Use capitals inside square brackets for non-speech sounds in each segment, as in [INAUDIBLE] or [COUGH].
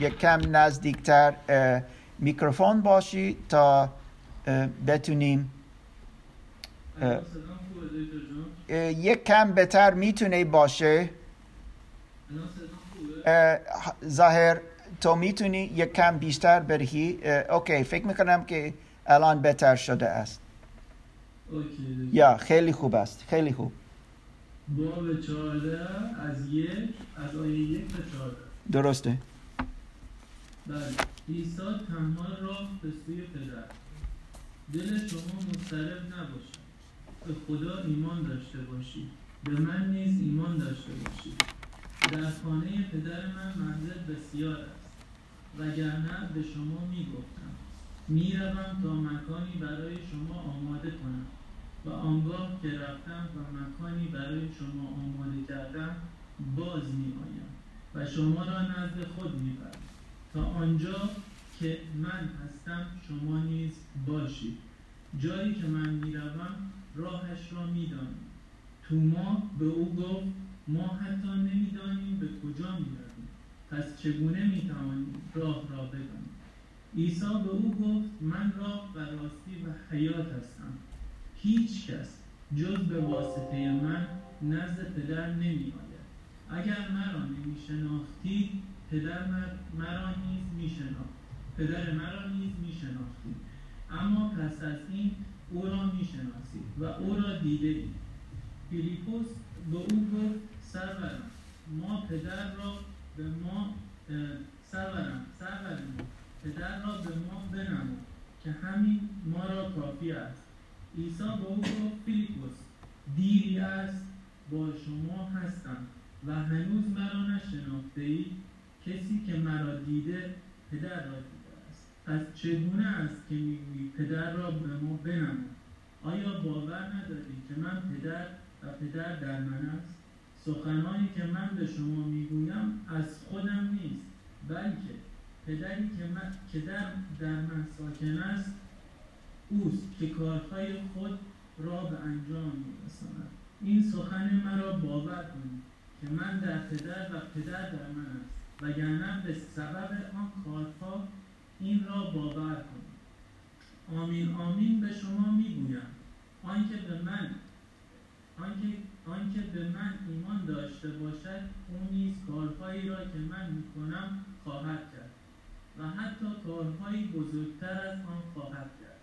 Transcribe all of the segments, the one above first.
یک کم نزدیکتر میکروفون باشی تا بتونیم یک کم بهتر می‌تونه باشه. ظاهر تو می‌تونی یک کم بیشتر برهی. اوکی فکر می‌کنم که الان بهتر شده است. یا خیلی خوب است خیلی خوب. باب چهارده از یک از آیه یک به چهارده. درسته. بله. عیسی تنها راه به سوی پدر. دل شما مضطرب نباشد. به خدا ایمان داشته باشید. به من نیز ایمان داشته باشید. در خانه پدر من منزل بسیار است. وگرنه به شما می‌گفتم. می‌روم تا مکانی برای شما آماده کنم. و آنگاه که رفتم و مکانی برای شما آماده کردم باز می آیم و شما را نزد خود می‌برم. تا آنجا که من هستم شما نیز باشید. جایی که من می‌روم راهش را می‌دانیم توما به او گفت ما حتی نمی‌دانیم به کجا می‌رویم. پس چگونه می‌توانیم راه را بدانیم؟ عیسی به او گفت من راه و راستی و حیات هستم. هیچ کس جز به واسطه من نزد پدر نمی آید اگر مرا نمی شناختید پدر مرا نیز می شناخت پدر مرا نیز می شناختید اما پس از این او را می شناسید و او را دیده اید فیلیپوس به او گفت سرورم ما پدر را به ما سرورم سرورم پدر را به ما بنما که همین ما را کافی است. عیسی به او گفت فیلیپوس دیری است با شما هستم و هنوز مرا نشناخته ای؟ کسی که مرا دیده پدر را دیده است. پس چگونه است که می‌گویی پدر را به ما بنما؟ آیا باور نداری که من پدر و پدر در من است؟ سخنانی که من به شما می‌گویم از خودم نیست بلکه پدری که, من، که در, در من ساکن است اوست که کارهای خود را به انجام میرساند. این سخن مرا باور کنید که من در پدر و پدر در من است وگرنه به سبب آن کارها این را باور کنید. آمین آمین به شما می‌گویم. آنکه به من آنکه آنکه به من ایمان داشته باشد او نیز کارهایی را که من می‌کنم خواهد کرد و حتی کارهایی بزرگتر از آن خواهد کرد.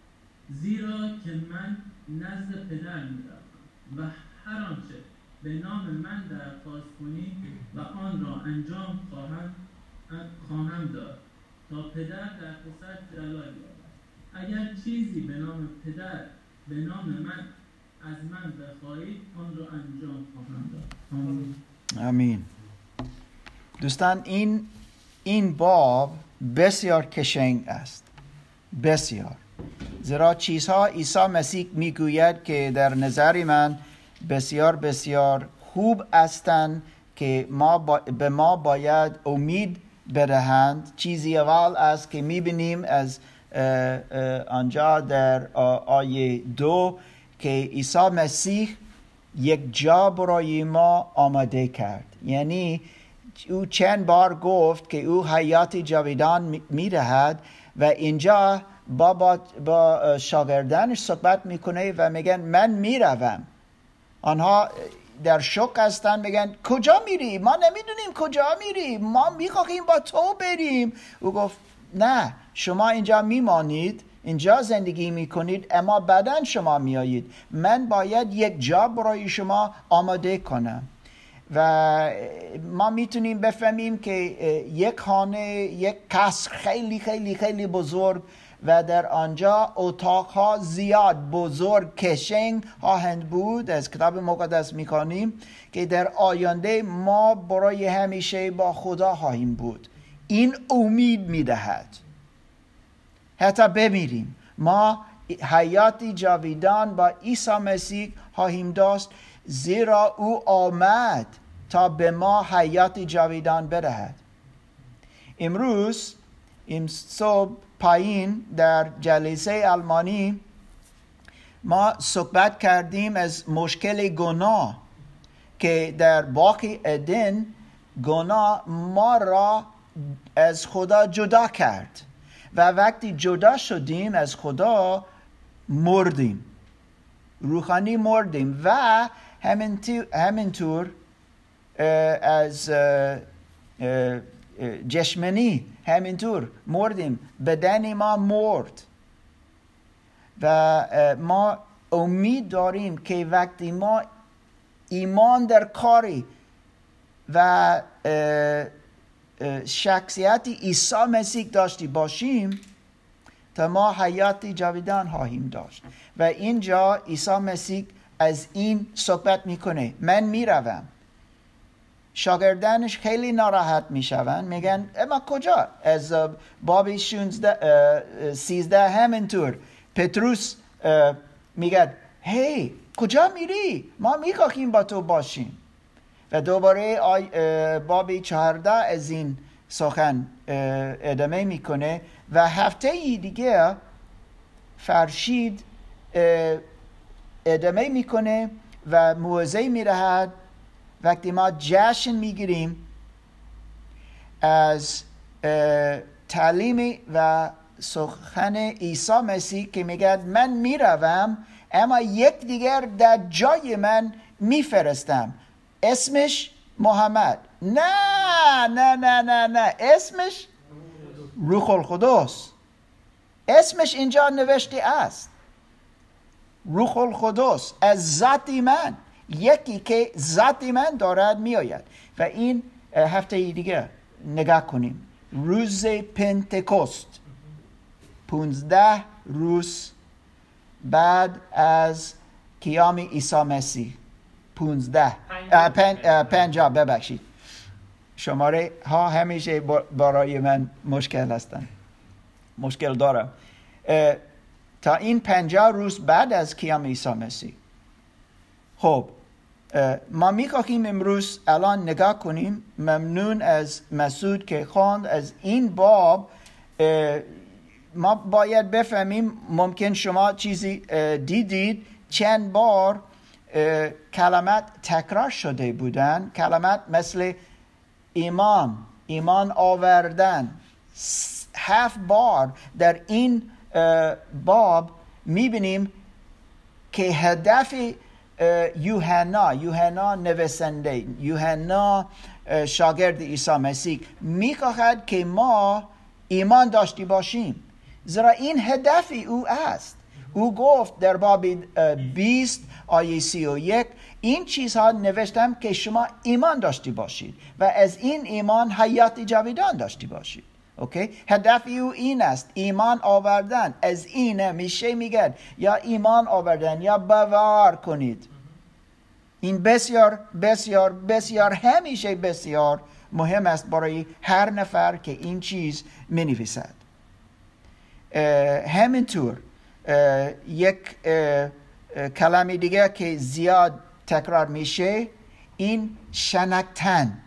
زیرا که من نزد پدر می‌روم و هر آنچه به نام من درخواست کنید و آن را انجام خواهم خواهم داد تا پدر در پسر جلال یابد. اگر چیزی به نام پدر به نام من از من بخواهید آن را انجام خواهم داد. آمین. دوستان این این باب بسیار کشنگ است. بسیار. زیرا چیزها عیسی مسیح می‌گوید که در نظر من بسیار بسیار خوب هستند که ما به ما باید امید بدهند چیزی اول است که می‌بینیم از آنجا در آیه دو که عیسی مسیح یک جا برای ما آماده کرد. یعنی او چند بار گفت که او حیات جاویدان می‌دهد و اینجا با, با, با شاگردانش صحبت می‌کنه و میگن من می‌روم. آنها در شک هستن میگن کجا میری؟ ما نمی‌دونیم کجا میری ما می‌خواهیم با تو بریم. او گفت نه شما اینجا میمانید اینجا زندگی می‌کنید اما بعدا شما میایید من باید یک جا برای شما آماده کنم. و ما می‌تونیم بفهمیم که یک خانه یک قصر خیلی خیلی خیلی بزرگ و در آنجا اتاقها زیاد بزرگ کشنگ خواهند بود از کتاب مقدس می‌کنیم که در آینده ما برای همیشه با خدا خواهیم بود. این امید می‌دهد. حتی بمیریم. ما حیاتی جاویدان با عیسی مسیح خواهیم داشت زیرا او آمد تا به ما حیات جاویدان بدهد. امروز این صبح پایین در جلسه آلمانی ما صحبت کردیم از مشکل گناه که در باقی ادن گناه ما را از خدا جدا کرد و وقتی جدا شدیم از خدا مردیم. روحانی مردیم و همینطور از جشمنی همینطور مردیم. بدن ما مرد. و ما امید داریم که وقتی ما ایمان در کاری و شخصیت عیسی مسیح داشتی باشیم تا ما حیات جاویدان خواهیم داشت. و اینجا عیسی مسیح از این صحبت می‌کنه. من می‌روم. شاگردانش خیلی ناراحت می‌شوند. میگن اما کجا؟ از بابی سیزده همینطور. پتروس میگه هی کجا میری؟ ما می‌خواهیم با تو باشیم. و دوباره بابی چهارده از این سخن ادامه می‌کنه و هفته دیگه فرشید ادامه می‌کنه و موعظه میرهد. وقتی ما جشن می‌گیریم از تعلیم و سخن عیسی مسیح که میگه من می‌روم اما یک دیگر در جای من میفرستم. اسمش محمد. نه نه نه نه نه. اسمش روح القدس اسمش اینجا نوشته است. روح القدس از ذاتی من. یکی که ذاتی من دارد میآید. و این هفته دیگه نگاه کنیم. روز پنتکست. پونزده روز بعد از قیام عیسی مسیح. پونزده. پنجاه ببخشید. شماره ها همیشه برای من مشکل هستن. مشکل دارم. تا این پنجاه روز بعد از قیام عیسی مسیح. خب ما می‌خواهیم امروز الان نگاه کنیم ممنون از مسعود که خواند از این باب ما باید بفهمیم ممکن شما چیزی دیدید. چند بار کلمات تکرار شده بودن. کلمات مثل ایمان ایمان آوردن. هفت بار در این باب می‌بینیم که هدف یوحنا یوحنا نویسنده یوحنا شاگرد عیسی مسیح می‌خواهد که ما ایمان داشتی باشیم. زیرا این هدف او است. او گفت در باب 20 آیه 31 این چیزها نوشتم که شما ایمان داشتی باشید و از این ایمان حیات جاویدان داشتی باشید. اوکی هدف او این است. ایمان آوردن. از این میشه میگن. یا ایمان آوردن یا باور کنید. این بسیار بسیار بسیار همیشه بسیار مهم است برای هر نفر که این چیز می نویسد همینطور یک کلمه دیگه که زیاد تکرار میشه این شنکتن.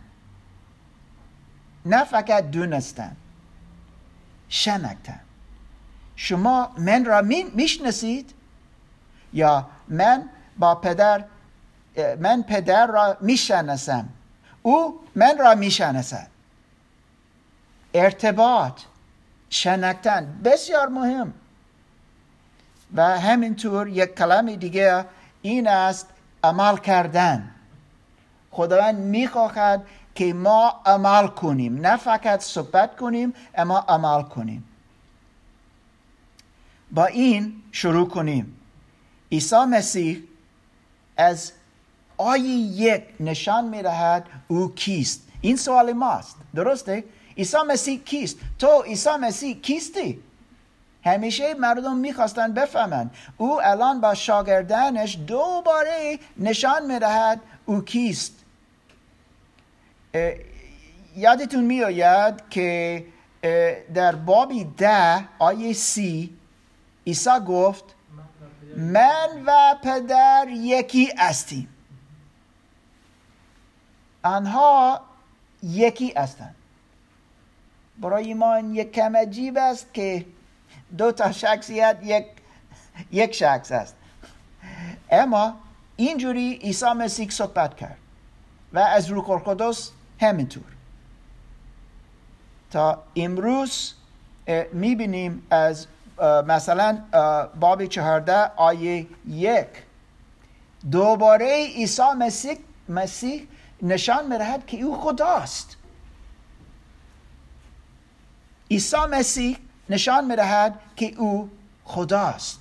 نه فقط دونستن. شنکتن شما من را می‌شناسید؟ یا من با پدر من پدر را می‌شناسم. او من را می‌شناسد. ارتباط شناختن بسیار مهم. و همینطور یک کلام دیگه این است عمل کردن. خداوند می‌خواهد که ما عمل کنیم. نه فقط صحبت کنیم اما عمل کنیم. با این شروع کنیم. عیسی مسیح از آیه یک نشان می‌دهد او کیست. این سوال ماست. درسته؟ عیسی مسیح کیست؟ تو عیسی مسیح کیستی؟ همیشه مردم می‌خواستن بفهمند او الان با شاگردانش دوباره نشان می‌دهد او کیست. یادتون میآید که در بابی ده آیه سی عیسی گفت من و پدر یکی هستیم. آنها یکی هستند. برای ما یک کم عجیب است که دو تا شخصیت یک یک شخص است. اما اینجوری عیسی مسیح صحبت کرد و از روح القدس همینطور. تا امروز می‌بینیم از مثلا باب چهارده آیه یک. دوباره عیسی مسیح, مسیح نشان میرهد که او خداست. عیسی مسیح نشان می‌دهد که او خداست.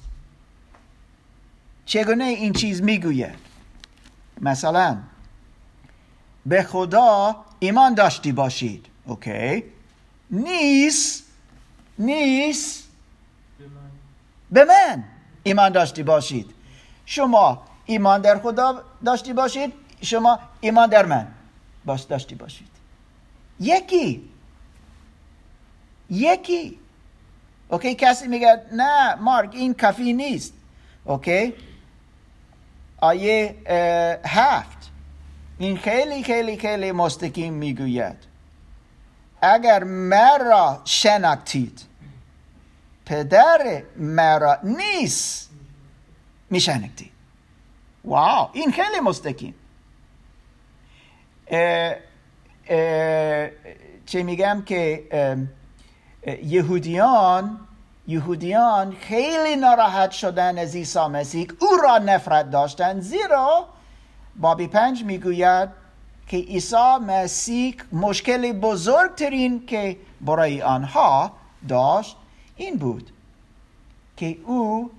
چگونه این چیز می‌گوید؟ مثلا به خدا ایمان داشتی باشید. اوکی. نیست. نیست. به من. ایمان داشتی باشید. شما ایمان در خدا داشتی باشید. شما ایمان در من باش داشتی باشید. یکی. یکی. OK کسی میگه نه مارک این کافی نیست. OK. آیه هفت. این خیلی خیلی خیلی مستقیم می‌گوید. اگر مرا شناختید پدر مرا نیز میشناختید. wow این خیلی مستقیم. چه میگم که یهودیان یهودیان خیلی ناراحت شدن از عیسی مسیح. او را نفرت داشتند زیرا بابی پنج می‌گوید که عیسی مسیح مشکل بزرگترین که برای آنها داشت این بود که او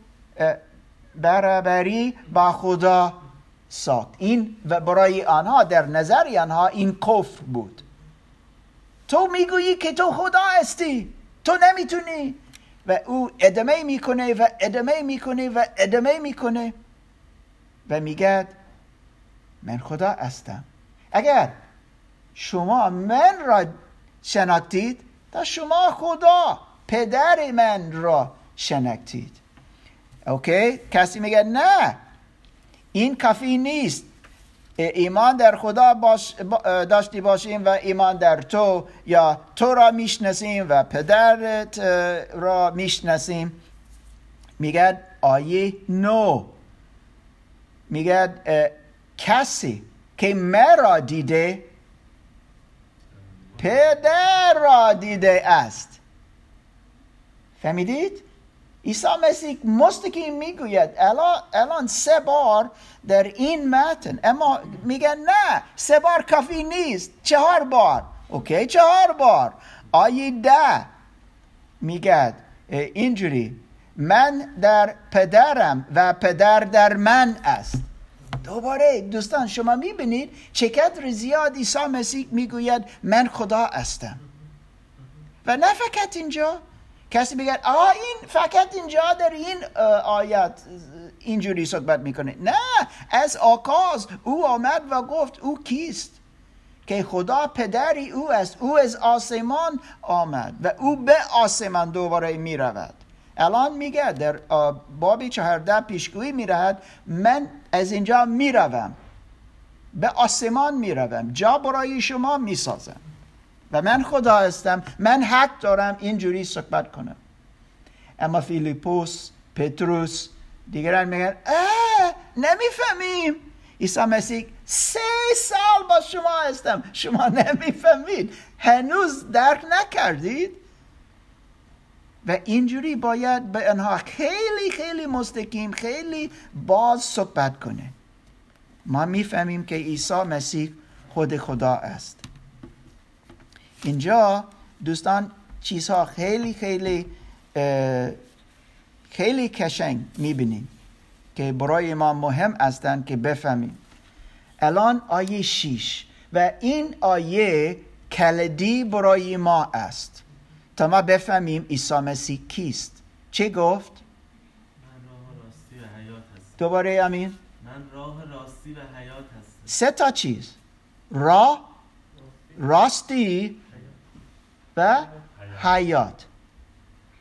برابری با خدا ساخت. این و برای آنها در نظر آنها این کفر بود. تو می‌گویی که تو خدا هستی. تو نمی‌تونی. و او ادامه می‌کنه و ادامه می‌کنه و ادامه می‌کنه. و میگه من خدا هستم. اگر شما من را شناختید تا شما خدا پدر من را شناختید. اوکی؟ کسی میگه نه. این کافی نیست. ایمان در خدا باش داشتی باشیم و ایمان در تو یا تو را می‌شناسیم و پدرت را می‌شناسیم. میگه آیه نو. میگه کسی که مرا دیده پدر را دیده است. فهمیدید؟ عیسی مسیح مستقیم می‌گوید الان, الان سه بار در این متن. اما میگن نه سه بار کافی نیست چهار بار. اوکی چهار بار. آیه ده میگد اینجوری من در پدرم و پدر در من است. دوباره دوستان شما می‌بینید چقدر زیاد عیسی مسیح می‌گوید من خدا هستم. و نه فقط اینجا. کسی بگه آه این فقط اینجا در این آیت اینجوری صحبت می‌کنه. نه از آکاز او آمد و گفت او کیست؟ که خدا پدری او است. او از آسمان آمد و او به آسمان دوباره می رود الان میگه در بابی چهارده پیشگویی می رود من از اینجا می روم به آسمان می روم جا برای شما می سازم و من خدا هستم. من حق دارم اینجوری صحبت کنم. اما فیلیپوس پتروس دیگران میگن اه نمی‌فهمیم. عیسی مسیح سه سال با شما هستم. شما نمی‌فهمید. هنوز درک نکردید؟ و اینجوری باید به آنها خیلی خیلی مستقیم خیلی باز صحبت کنه. ما می‌فهمیم که عیسی مسیح خود خدا است. اینجا دوستان چیزها خیلی خیلی خیلی کشنگ می‌بینیم که برای ما مهم هستند که بفهمیم. الان آیه 6 و این آیه کلدی برای ما است. تا ما بفهمیم عیسی مسیح کیست. چه گفت؟ من راه راستی و حیات هستم. دوباره امین من راه راستی و حیات هستم. سه تا چیز. راه راستی و حیات.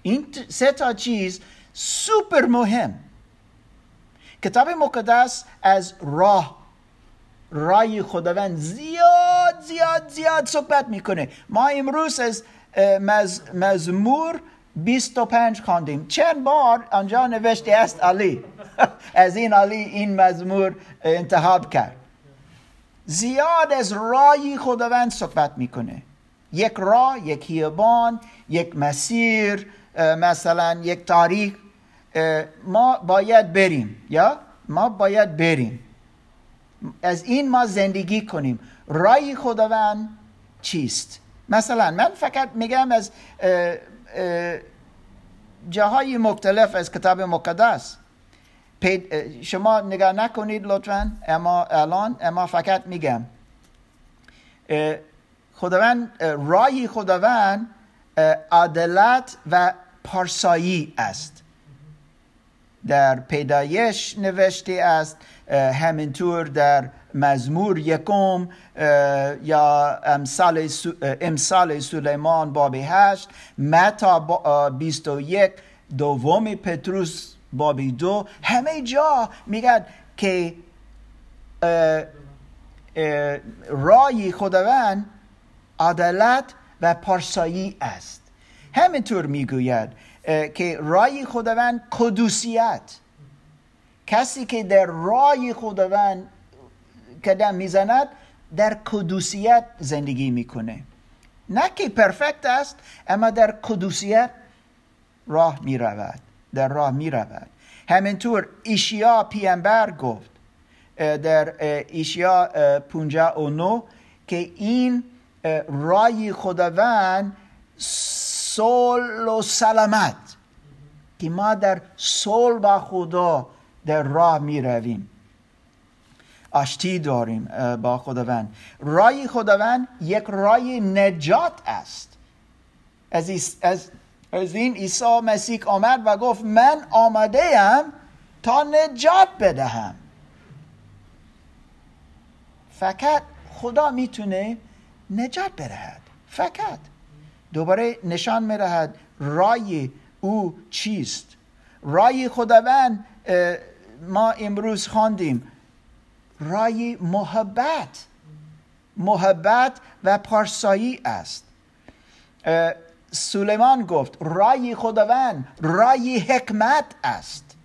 این سه تا چیز سوپر مهم. کتاب مقدس از راه رای خداوند زیاد زیاد زیاد صحبت می‌کنه. ما امروز از مز، مزمور 25 خواندیم. چند بار آنجا نوشته است علی. [LAUGHS] از این علی این مزمور انتخاب کرد. زیاد از رای خداوند صحبت می‌کنه. یک راه یک هیبان یک مسیر مثلا یک تاریخ. ما باید بریم یا؟ ما باید بریم. از این ما زندگی کنیم. رای خداوند چیست؟ مثلا من فقط میگم از اه، اه، جاهای مختلف از کتاب مقدس. شما نگاه نکنید لطفا اما الان اما فقط میگم. خداوند رای خداوند عدالت و پارسایی است. در پیدایش نوشته است همینطور در مزمور یکم یا امثال, امثال سلیمان باب هشت متا بیست و یک دوم پتروس بابی دو. همه جا میگن که رای خداوند عدالت و پارسایی است. همینطور می‌گوید که رای خداوند قدوسیت. کسی که در رای خداوند قدم می‌زند در قدوسیت زندگی می‌کنه. نه که پرفکت است اما در قدوسیت راه می‌رود در راه می‌رود. همینطور ایشیا پیامبر گفت در ایشیا اه، 59 که این رای خداوند صلح و سلامت که ما در صلح با خدا در راه می رویم آشتی داریم با خداوند. رای خداوند یک رای نجات است. از, از, از این عیسی مسیح آمد و گفت من آمده ام تا نجات بدهم. فقط خدا می‌تونه نجات بدهد فقط. دوباره نشان می‌دهد رای او چیست. رای خداوند ما امروز خواندیم. رای محبت. محبت و پارسایی است. سلیمان گفت رای خداوند رای حکمت است.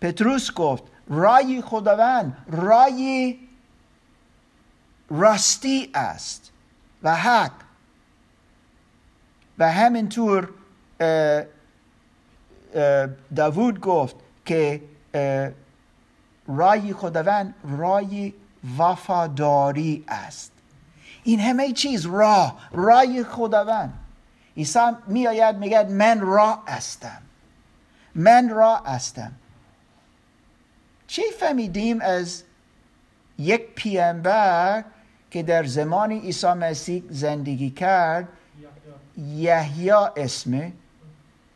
پتروس گفت رای خداوند رای راستی است و حق. و همینطور داوود گفت که رای خداوند رای وفاداری است. این همه چیز راه رای خداوند. عیسی میآید میگه من راه هستم. من راه هستم. چی فهمیدیم از یک پیامبر که در زمان عیسی مسیح زندگی کرد؟ یحیی. اسمه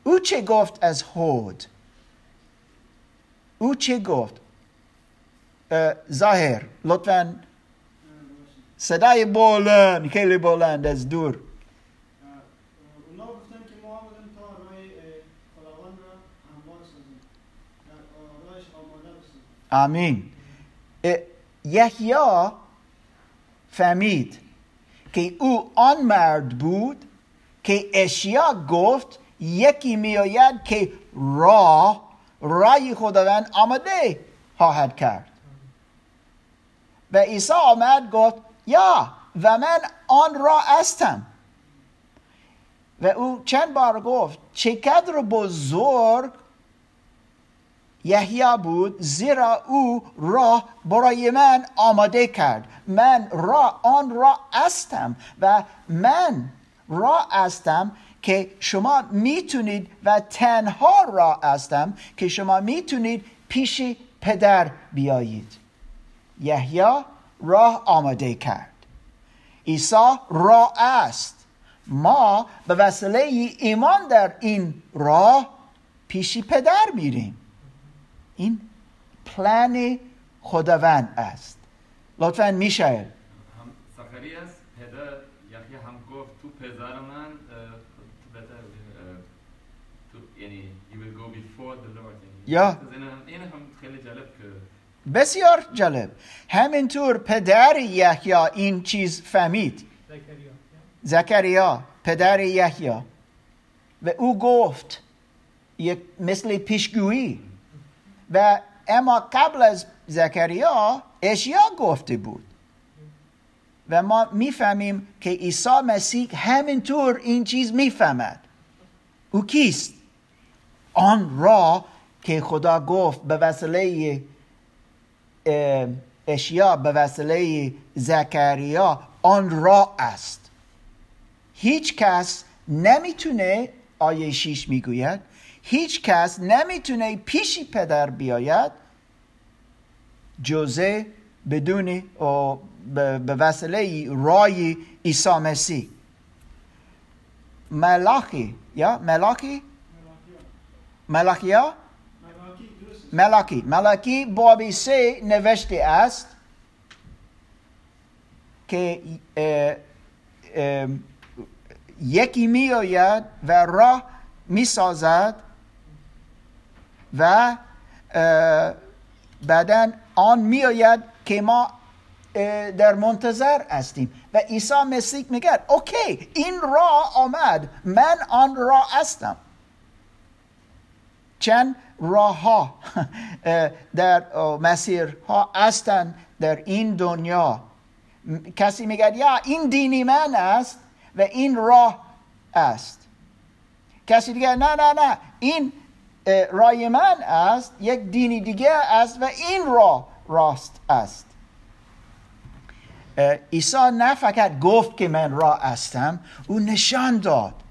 او چه گفت از هود؟ او چه گفت؟ اه، ظاهر لطفا. صدای بلند خیلی بلند از دور. آمین. اه، یحیی فهمید که او آن مرد بود که اشیا گفت یکی میآید که راه رای خداوند آمده خواهد کرد. و عیسی آمد گفت یا و من آن راه هستم و او چند بار گفت چقدر بزرگ یحیی بود زیرا او راه برای من آماده کرد. من راه آن راه هستم و من راه هستم که شما می‌تونید و تنها راه هستم که شما می‌تونید پیش پدر بیایید. یحیی راه آماده کرد. عیسی راه است. ما به وسیله ایمان در این راه پیش پدر میریم. این پلان خداوند است. لطفا میشایل. هم زکریاس پدر یحیی هم گفت تو پدر من اه، تو بهتر اه، تو یعنی you will go before the Lord یعنی یا. این هم این هم خیلی جالب که بسیار جالب. همینطور پدر یحیی این چیز فهمید. زکریا. پدر یحیی. و او گفت یک مثل پیشگویی. و اما قبل از زکریا اشیا گفته بود. و ما می‌فهمیم که عیسی مسیح همینطور این چیز می‌فهمد. او کیست؟ آن را که خدا گفت به وسیله اشیا به وسیله زکریا آن را است. هیچ کس نمی‌تونه آیه 6 می‌گوید هیچ کس نمی‌تونه پیش پدر بیاید جزه بدون به وسیله رای عیسی مسیح. ملاکی یا ملاکی ملاکیا ملاکی درست است. ملاکی ملاکی باب سه نوشته است که یکی می آید و راه می سازد و بعدا آن می آید که ما در منتظر هستیم و عیسی مسیح میگه اوکی این راه آمد من آن راه هستم چند راه ها [LAUGHS] در مسیر ها هستند در این دنیا. کسی میگه یا این دینی من است و این راه است. کسی دیگه نه نه نه این رای من است یک دینی دیگه است و این راه راست است. عیسی نه فقط گفت که من راه هستم او نشان داد.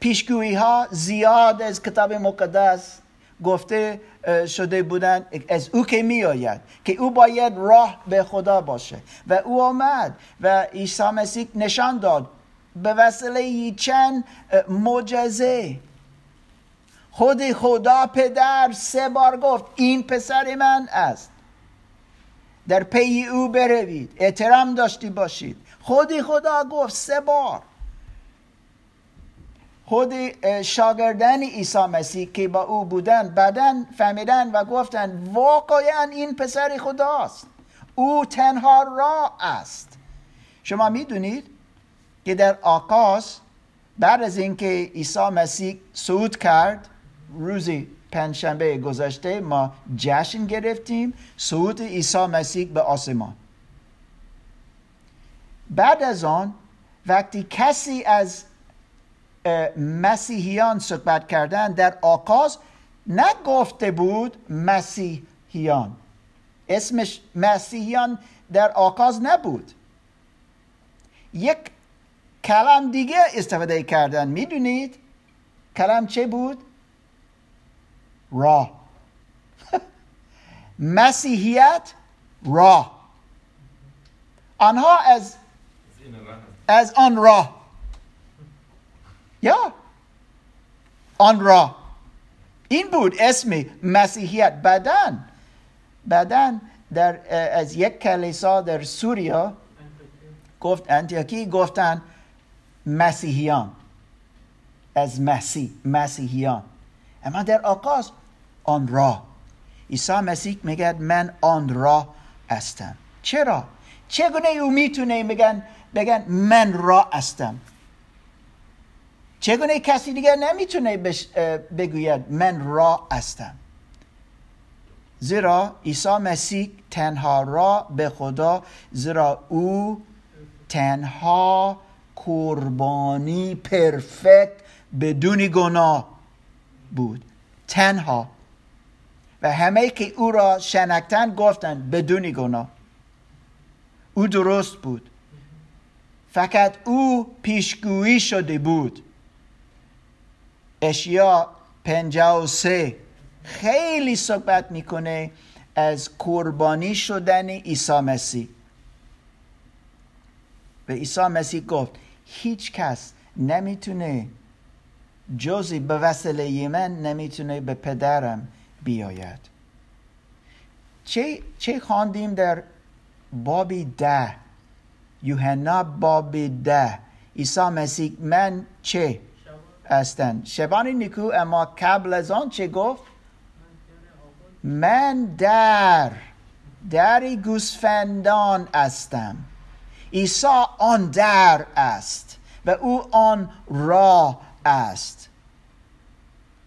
پیشگویی ها زیاد از کتاب مقدس گفته شده بودن از او که می آید که او باید راه به خدا باشه. و او آمد و عیسی مسیح نشان داد. به وسیله چند معجزه. خود خدا پدر سه بار گفت این پسر من است. در پی او بروید. احترام داشتی باشید. خود خدا گفت سه بار. خود شاگردان عیسی مسیح که با او بودن بعدا فهمیدن و گفتن واقعا این پسر خداست. او تنها راه است. شما می‌دونید که در آغاز بعد از اینکه عیسی مسیح صعود کرد روز پنجشنبه گذشته ما جشن گرفتیم صعود عیسی مسیح به آسمان. بعد از آن وقتی کسی از مسیحیان صحبت کردن در آغاز نگفته بود مسیحیان. اسمش مسیحیان در آغاز نبود. یک کلم دیگه استفاده کردن می‌دونید؟ کلم چه بود؟ راه. [LAUGHS] مسیحیت راه. آنها از. از آن راه. یا آن راه این بود اسم مسیحیت. بعدن بعدن در از یک کلیسا در سوریا گفت انتیاکی گفتن مسیحیان. از مسیح مسیحیان. اما در آغاز آن راه عیسی مسیح میگه من آن راه هستم. چرا؟ چگونه او می‌تونه بگن بگن من راه هستم؟ چگونه کسی دیگر نمی‌تونه بش- بگوید من راه هستم؟ زیرا عیسی مسیح تنها راه به خدا زیرا او تنها قربانی پرفکت بدون گناه بود. تنها. و همه که او را شناختن گفتند بدون گناه. او درست بود. فقط او پیشگویی شده بود. اشیا پنجاه و سه. خیلی صحبت می‌کنه از قربانی شدن عیسی مسیح. به عیسی مسیح گفت هیچ کس نمی‌تونه جزی به وسیله من نمی‌تونه به پدرم بیاید. چه, چه خواندیم در بابی ده؟ یوحنا باب ده. عیسی مسیح من چه؟ هستند شبان نیکو اما قبل از آن چه گفت؟ من در در گوسفندان هستم. عیسی آن در است و او آن راه است.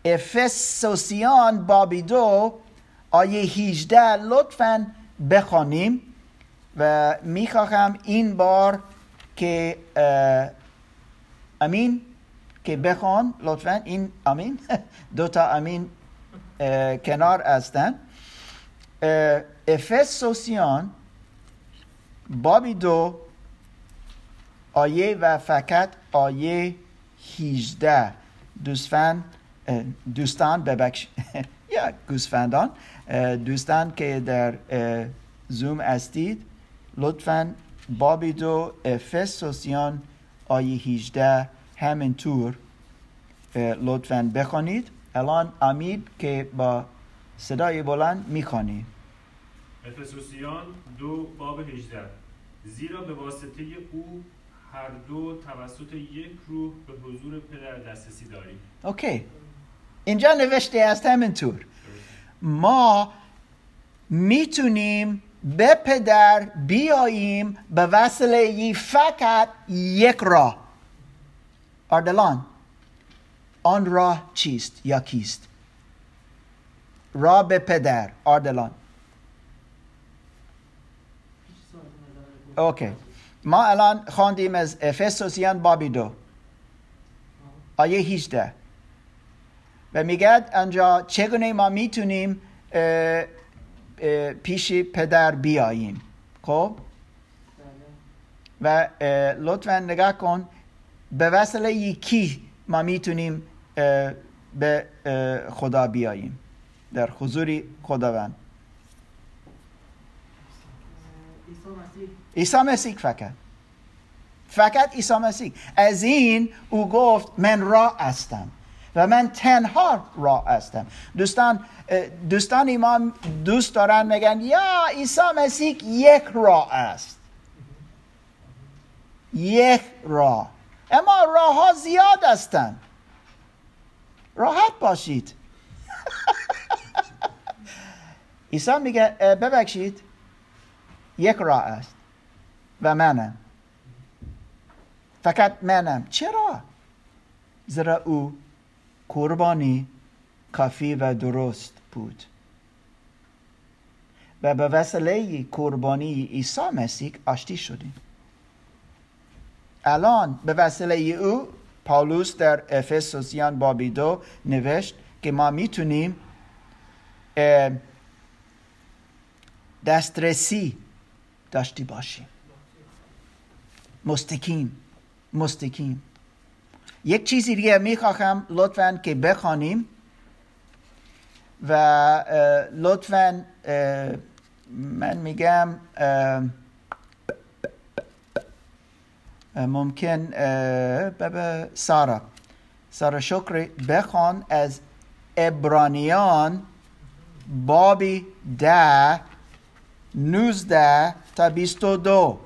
افسوسیان بابی دو آیه 18 لطفا بخوانیم و می‌خواهم این بار که امین که بخوان لطفا این امین [LAUGHS] دو تا امین کنار هستن. افسوسیان بابی دو آیه و فقط آیه 18 دوستان دوستان ببخش [LAUGHS] یا گوسفندان دوستان که در زوم هستید. لطفا بابی دو افسوسیان آیه 18 همینطور لطفا بخونید الان امید که با صدای بلند می‌خوانید افسوسیان دو باب 18 زیرا به واسطه او هر دو توسط یک روح به حضور پدر دسترسی داریم. اوکی. اینجا نوشته است همینطور ما می‌تونیم به پدر بیاییم به وسیله فقط یک راه. اردلان آن راه چیست یا کیست راه به پدر اردلان اوکی ما الان خواندیم از افسوسیان بابی دو آیه 18 و میگد انجا چگونه ما می‌تونیم پیش پدر بیاییم خب و لطفا نگاه کن به وسیله یکی ما می‌تونیم به خدا بیاییم. در حضور خداوند. عیسی مسیح فقط. فقط عیسی مسیح. از این او گفت من راه هستم و من تنها راه هستم. دوستان دوستان ما دوست دارن میگن یا عیسی مسیح یک راه است. یک راه اما راه ها زیاد هستند راحت باشید. [LAUGHS] عیسی میگه ببخشید. یک راه است و منم. فقط منم. چرا؟ زیرا او قربانی کافی و درست بود. و به وسیله قربانی عیسی مسیح آشتی شدیم. الان به وسیله او پاولوس در افسوسیان بابی دو نوشت که ما می‌تونیم دسترسی داشتی باشیم. مستقیم مستقیم. یک چیزی دیگه می‌خواهم لطفا که بخوانیم و لطفا من میگم ممکن سارا. سارا شکر بخوان از ابرانیان بابی ده نوزده تا بیست و دو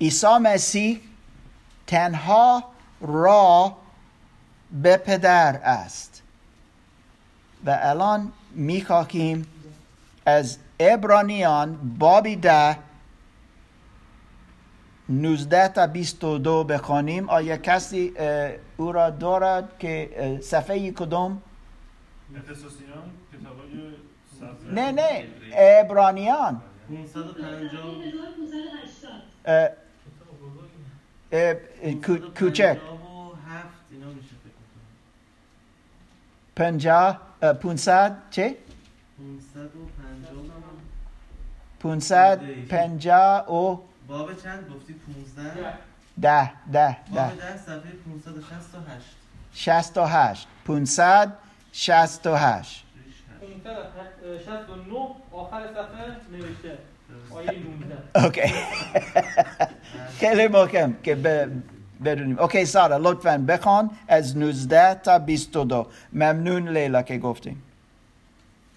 عیسی مسیح تنها راه به پدر است. و الان می‌خواهیم از ابرانیان بابی ده نوزده تا بیست و دو بخوانیم. آیا کسی او را دارد که صفحه. کدوم نه نه ابرانیان 550 اه، اه، کو- کوچک. 557 اینا میشه فکر کنم پنجاه اه، پونصد چه؟ 550 پونصد پنجاه و باب چند؟ گفتی 15 ده. ده باب ده 10 صفحه 568 شست و هشت. پونصد شست و هشت. 569 آخر صفحه نوشته. آیه 19 OK خیلی محکم که بدونیم. OK سارا لطفا بخوان از 19 تا 22 ممنون لیلا که گفتیم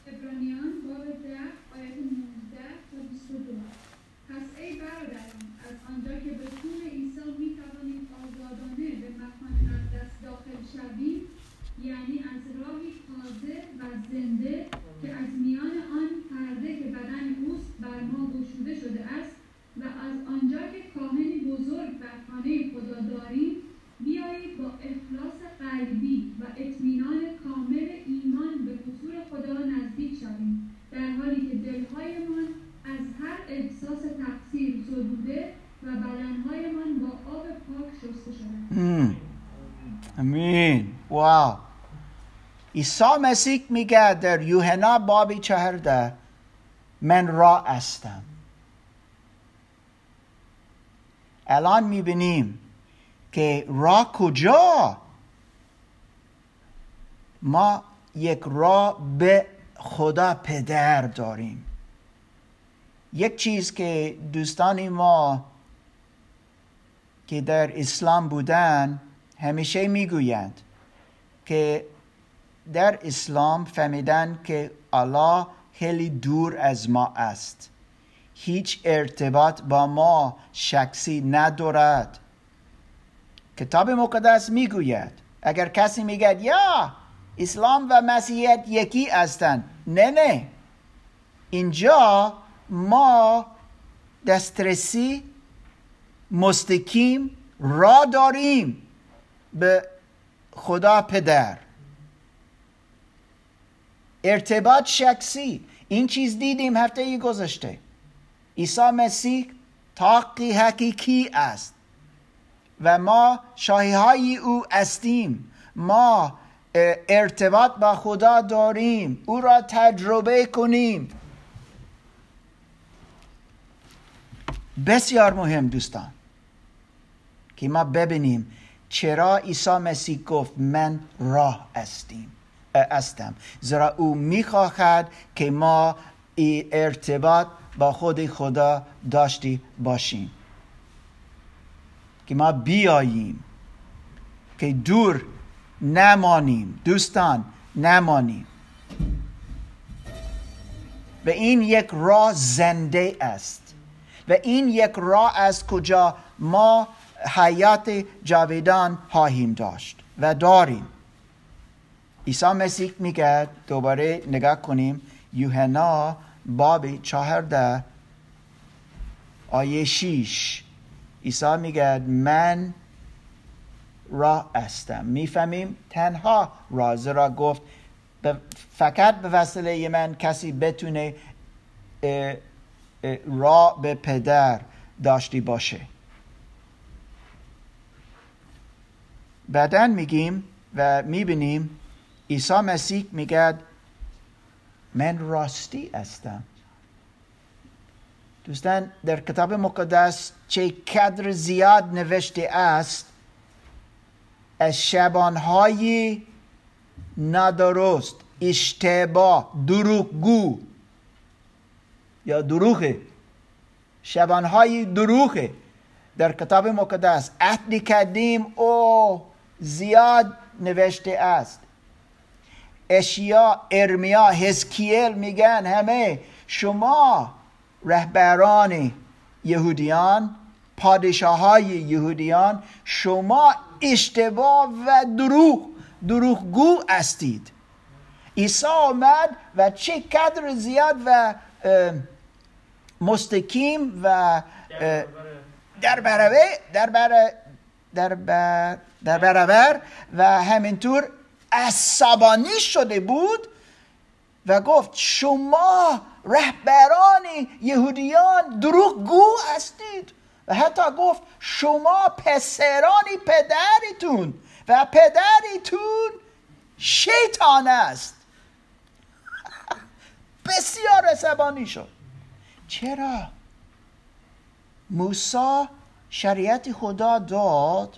عبرانیان باب ده آیت 19 تا 22 پس ای برادران از آنجا که به خون عیسی می توانیم آزادانه به مکان مقدس داخل شویم یعنی از راهی تازه و زنده که از میان آن پرده که بدن اوست بر ما گشوده شده است و از آنجا که کاهنی بزرگ بر خانه خدا داریم بیایید با اخلاص قلبی و اطمینان کامل ایمان به شسته شدند مم. امین واو عیسی مسیح میگه در یوحنا بابی چهارده من را هستم. الان می‌بینیم که راه کجا؟ ما یک راه به خدا پدر داریم. یک چیز که دوستان ما که در اسلام بودن همیشه می‌گویند که در اسلام فهمیدن که الله خیلی دور از ما است. هیچ ارتباط با ما شخصی ندارد. کتاب مقدس می‌گوید اگر کسی میگه یا اسلام و مسیحیت یکی هستند. نه نه. اینجا ما دسترسی مستقیم را داریم. به خدا پدر. ارتباط شخصی. این چیز دیدیم هفته گذشته. عیسی مسیح تاقی حقیقی است. و ما شاهی های او هستیم ما ارتباط با خدا داریم. او را تجربه کنیم. بسیار مهم دوستان که ما ببینیم چرا عیسی مسیح گفت من راه هستیم اه، هستم؟ زیرا او می‌خواهد که ما ای ارتباط با خود خدا داشتی باشیم. که ما بیاییم که دور نمانیم دوستان نمانیم. و این یک راه زنده است. و این یک راه از کجا ما حیات جاویدان خواهیم داشت و داریم. عیسی مسیح میگه دوباره نگاه کنیم. یوحنا باب چهارده آیه شیش. عیسی میگه من راه هستم. می‌فهمیم تنها راز را گفت. فقط به وسیله من کسی بتونه راه به پدر داشتی باشه. بعدا میگیم و می‌بینیم عیسی مسیح میگه من راستی هستم. دوستان در کتاب مقدس چه قدر زیاد نوشته است از شبانهای نادرست اشتباه دروغگو. یا دروغه. شبانهای دروغه. در کتاب مقدس عهد قدیم او زیاد نوشته است. اشیا ارمیا حزکیل میگن همه. شما رهبران یهودیان پادشاه های یهودیان شما اشتباه و دروغ دروغگو هستید. عیسی آمد و چه قدر زیاد و مستقیم و در برابر در بر در بر در برابر و همینطور عصبانی شده بود و گفت شما رهبران یهودیان دروغگو هستید. و حتی گفت شما پسران پدرتون و پدرتون شیطان است. [LAUGHS] بسیار عصبانی شد. چرا؟ موسی شریعت خدا داد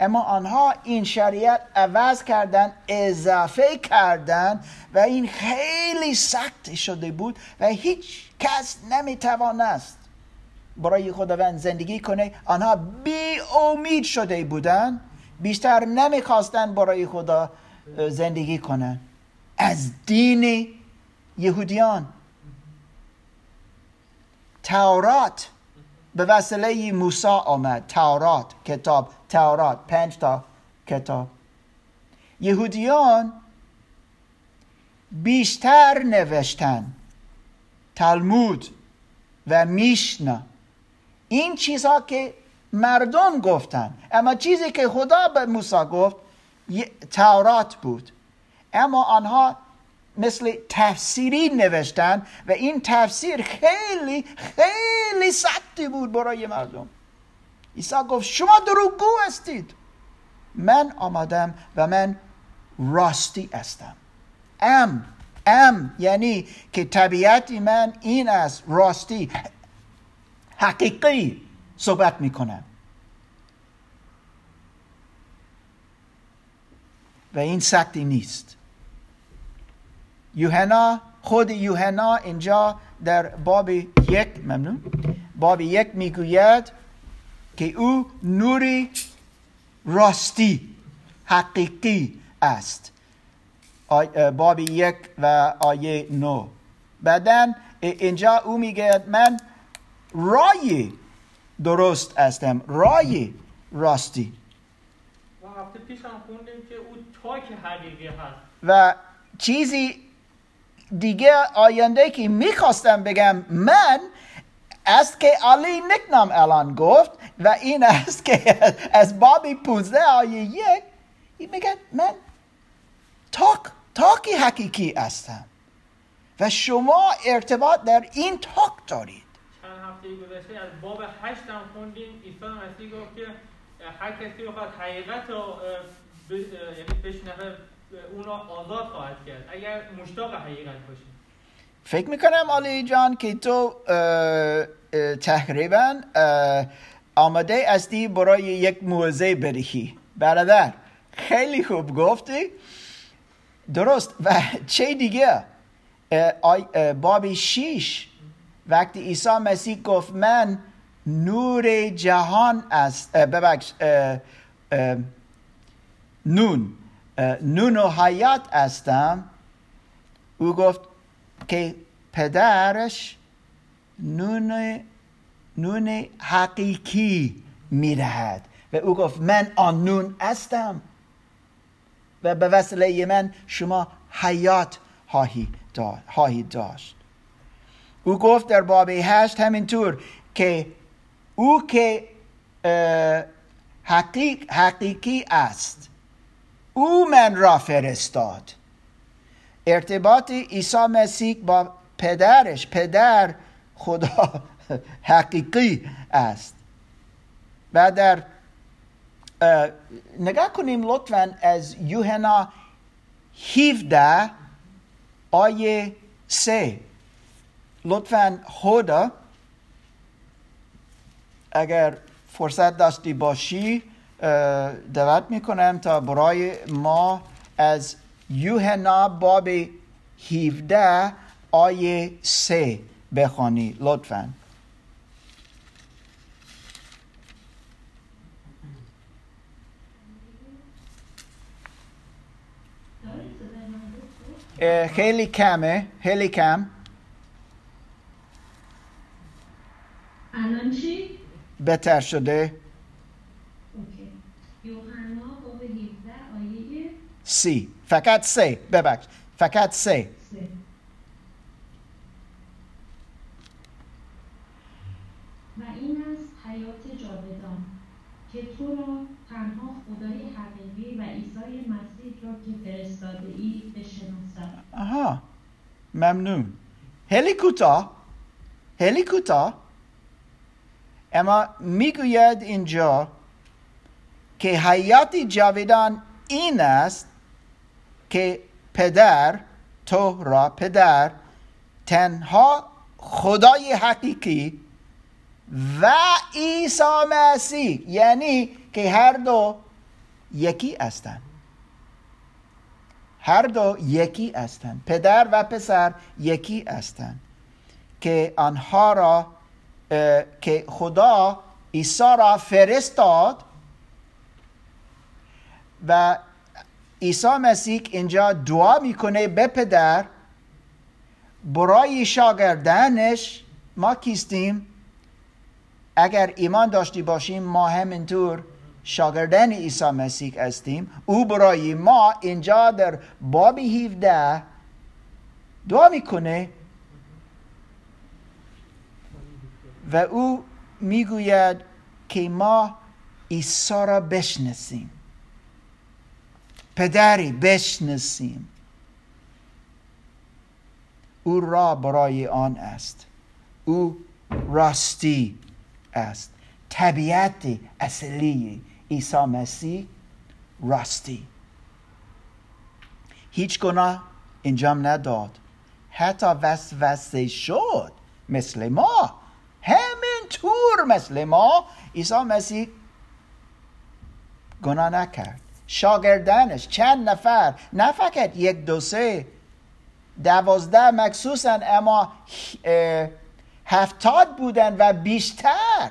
اما آنها این شریعت عوض کردن اضافه کردن و این خیلی سخت شده بود و هیچ کس نمی‌توانست برای خداوند زندگی کنه. آنها بی امید شده بودن بیشتر نمی‌خواستن برای خدا زندگی کنن از دین یهودیان تورات به وسیله موسی آمد. تورات کتاب تورات پنج تا کتاب. یهودیان بیشتر نوشتن. تلمود و میشنا. این چیزها که مردم گفتن. اما چیزی که خدا به موسی گفت تورات بود. اما آنها مثل تفسیری نوشتن و این تفسیر خیلی خیلی سختی بود برای مردم. عیسی گفت شما دروغگو هستید. من آمدم و من راستی هستم. ام ام یعنی که طبیعت من این است راستی. حقیقی صحبت می‌کنم. و این سختی نیست. یوحنا خود یوحنا اینجا در باب یک ممنون. باب یک می‌گوید که او نوری راستی حقیقی است. باب یک و آیه نو. بعدا اینجا او میگه من رای درست هستم رای راستی. و هفته پیش هم خوندیم که او تاک حقیقی هست. و چیزی دیگه آینده که می‌خواستم بگم من است که علی نکنم الان گفت و این است که از بابی 15 آیه یک این میگه من تاک تاکی حقیقی هستم و شما ارتباط در این تاک دارید. چند هفته گذشته از باب هشت هم خوندیم. عیسی مسیح گفت که هر کسی بخواد حقیقت رو یعنی بشنوه اون را آزاد خواهد کرد. اگر مشتاق حقیقت باشه فکر می‌کنم علی جان که تو تقریبا آماده هستی برای یک موزه بدهی برادر خیلی خوب گفتی. درست. و چه دیگه؟ اه، آی- اه، باب شیش. وقتی عیسی مسیح گفت من نور جهان است. ببخش نون. نون و حیات هستم. او گفت که پدرش نون نون حقیقی می‌دهد. و او گفت من آن نون هستم. و به وسیله من شما حیات خواهید داشت. او گفت در باب هشت همینطور که او که حقیق حقیقی است. او من را فرستاد. ارتباط عیسی مسیح با پدرش پدر خدا [LAUGHS] حقیقی است. و در اه، نگاه کنیم لطفا از یوحنا 17 آیه 3 لطفا خدا اگر فرصت داشتی باشی دعوت می‌کنم تا برای ما از یوحنا باب 17 آیه 3 بخوانی لطفا. خیلی کمه خیلی کم. الان چی؟ بهتر شده اوکی یوحنا باب 17 آیه سی فقط سه ببخش فقط سه 3 و این است حیات جاودان که تو را تنها خدای حقیقی و عیسی مسیح را که فرستاده ای بشناسد آها. ممنون. خیلی کوتاه خیلی کوتاه اما می‌گوید اینجا که حیات جاودان این است که پدر تو را پدر تنها خدای حقیقی و عیسی مسیح. یعنی که هر دو یکی هستند هر دو یکی هستند پدر و پسر یکی هستند که آنها را که خدا عیسی را فرستاد و عیسی مسیح اینجا دعا می‌کنه به پدر برای شاگردانش ما کیستیم؟ اگر ایمان داشتی باشیم ما همینطور شاگردان عیسی مسیح هستیم. او برای ما اینجا در باب 17 دعا می‌کنه و او می‌گوید که ما عیسی را بشناسیم. پدری بشناسیم. او را برای آن است. او راستی است. طبیعت اصلی عیسی مسیح راستی. هیچ گناه انجام نداد. حتی وسوسه شد مثل ما. همین طور مثل ما عیسی مسیح گناه نکرد. شاگردانش. چند نفر؟ نه فقط یک دو سه. دوازده مخصوصا اما هفتاد بودن و بیشتر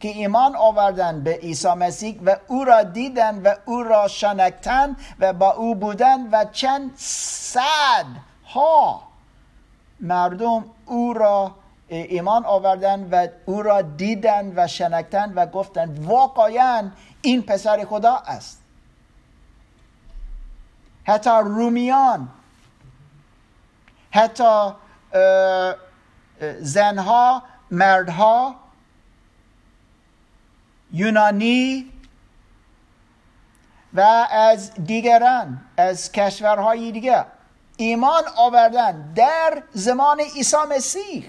که ایمان آوردن به عیسی مسیح و او را دیدن و او را شناختن و با او بودن و چند صد ها مردم او را ایمان آوردن و او را دیدن و شناختن و گفتند واقعا این پسر خدا است. حتی رومیان حتی زنها مردها یونانی و از دیگران از کشورهای دیگر. ایمان آوردن در زمان عیسی مسیح.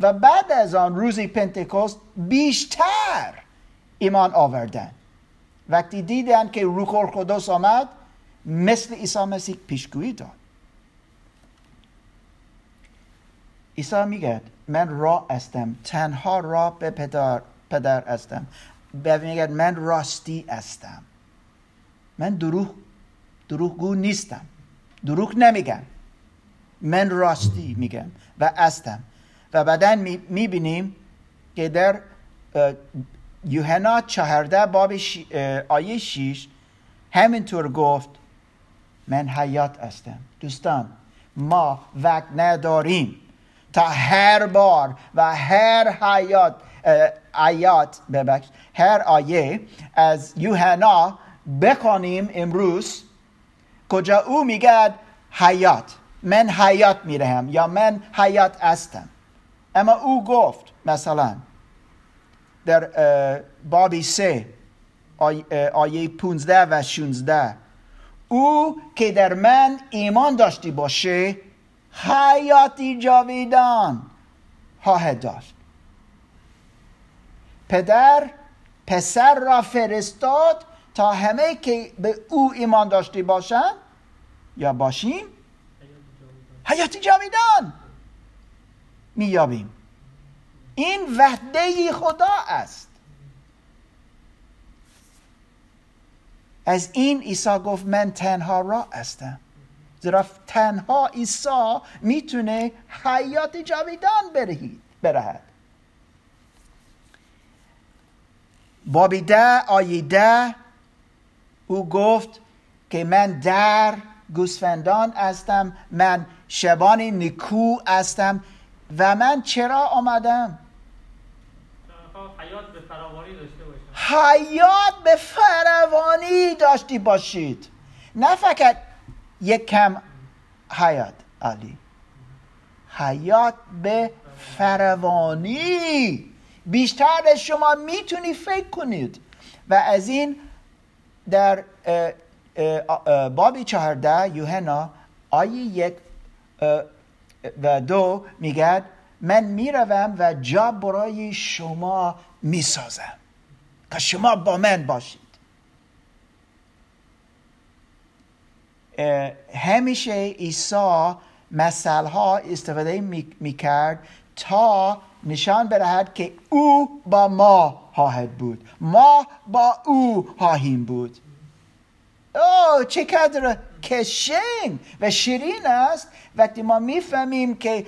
و بعد از آن روزی پنتکوست بیشتر ایمان آوردن. وقتی دیدن که روح القدس آمد مثل عیسی مسیح پیشگویی داد. عیسی میگه من راه هستم تنها راه به پدر, پدر هستم. میگه من راستی هستم. من دروغ دروغگو نیستم. دروغ نمیگم. من راستی میگم و هستم. و بعدا می‌بینیم که در یوحنا چهارده باب آیه شیش همینطور گفت من حیات هستم. دوستان ما وقت نداریم تا هر بار و هر حیات آیات ببخش هر آیه از یوحنا بخوانیم امروز کجا او میگه حیات. من حیات میرهم یا من حیات هستم. اما او گفت مثلا در بابی سه آیه 15 و 16 او که در من ایمان داشتی باشه حیاتی جاویدان خواهد داشت. پدر پسر را فرستاد تا همه که به او ایمان داشته باشند یا باشیم؟ حیاتی جاویدان مییابیم. این وحده خدا است. از این عیسی گفت من تنها را هستم. زیرا تنها عیسی می‌تونه حیات جاویدان برهید برهد. بابی ده آیه ده او گفت که من در گوسفندان هستم من شبان نیکو هستم و من چرا آمدم؟ حیات به فراوانی حیات به فراوانی داشتی باشید. نه فقط یک کم حیات علی. حیات به فراوانی. بیشتر از شما می‌تونی فکر کنید. و از این در بابی چهارده یوحنا آیه یک و دو میگه من می‌روم و جا برای شما می‌سازم. که شما با من باشید. همیشه عیسی مثل ها استفاده می کرد تا نشان بدهد که او با ما خواهد بود. ما با او خواهیم بود. اوه چقدر کشنگ و شیرین است. وقتی ما می‌فهمیم که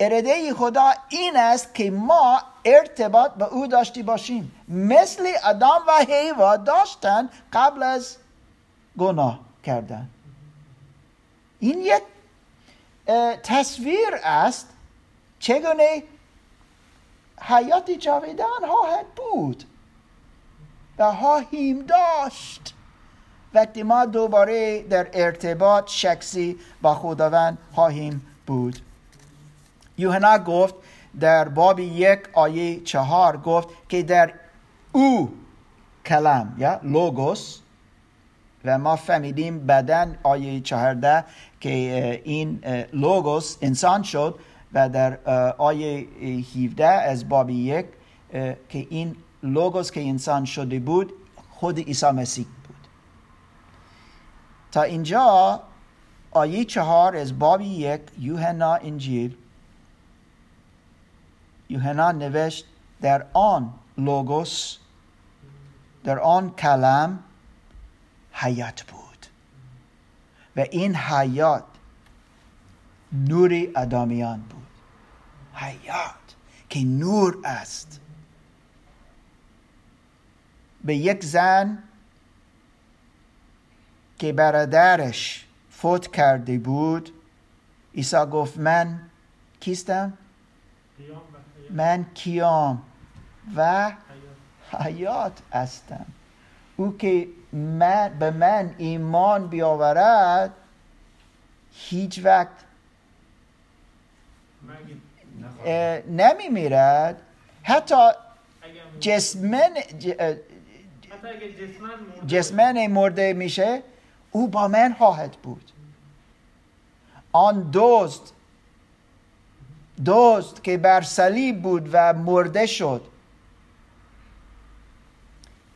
اراده خدا این است که ما ارتباط به او داشتی باشیم. مثل آدم و حیوا داشتن قبل از گناه کردن. این یک تصویر است چگونه حیات جاویدان خواهد بود و خواهیم داشت. وقتی ما دوباره در ارتباط شخصی با خداوند خواهیم بود. یوحنا گفت در باب یک آیه چهار گفت که در او کلم یا لوگوس و ما فهمیدیم بدن آیه چهارده که این لوگوس انسان شد و در آیه 17 از باب یک که این لوگوس که انسان شده بود خود عیسی مسیح بود. تا اینجا آیه چهار از باب یک یوحنا انجیل یوحنا نوشت در آن لوگوس در آن کلم حیات بود. و این حیات نور ادامیان بود. حیات که نور است. به یک زن که برادرش فوت کرده بود عیسی گفت من کیستم؟ حیات. من کیام و حیات. هستم. او که من به من ایمان بیاورد هیچ وقت نمی میرد حتی جسمن جسمن مرده میشه او با من خواهد بود. آن دوست دوست که بر صلیب بود و مرده شد.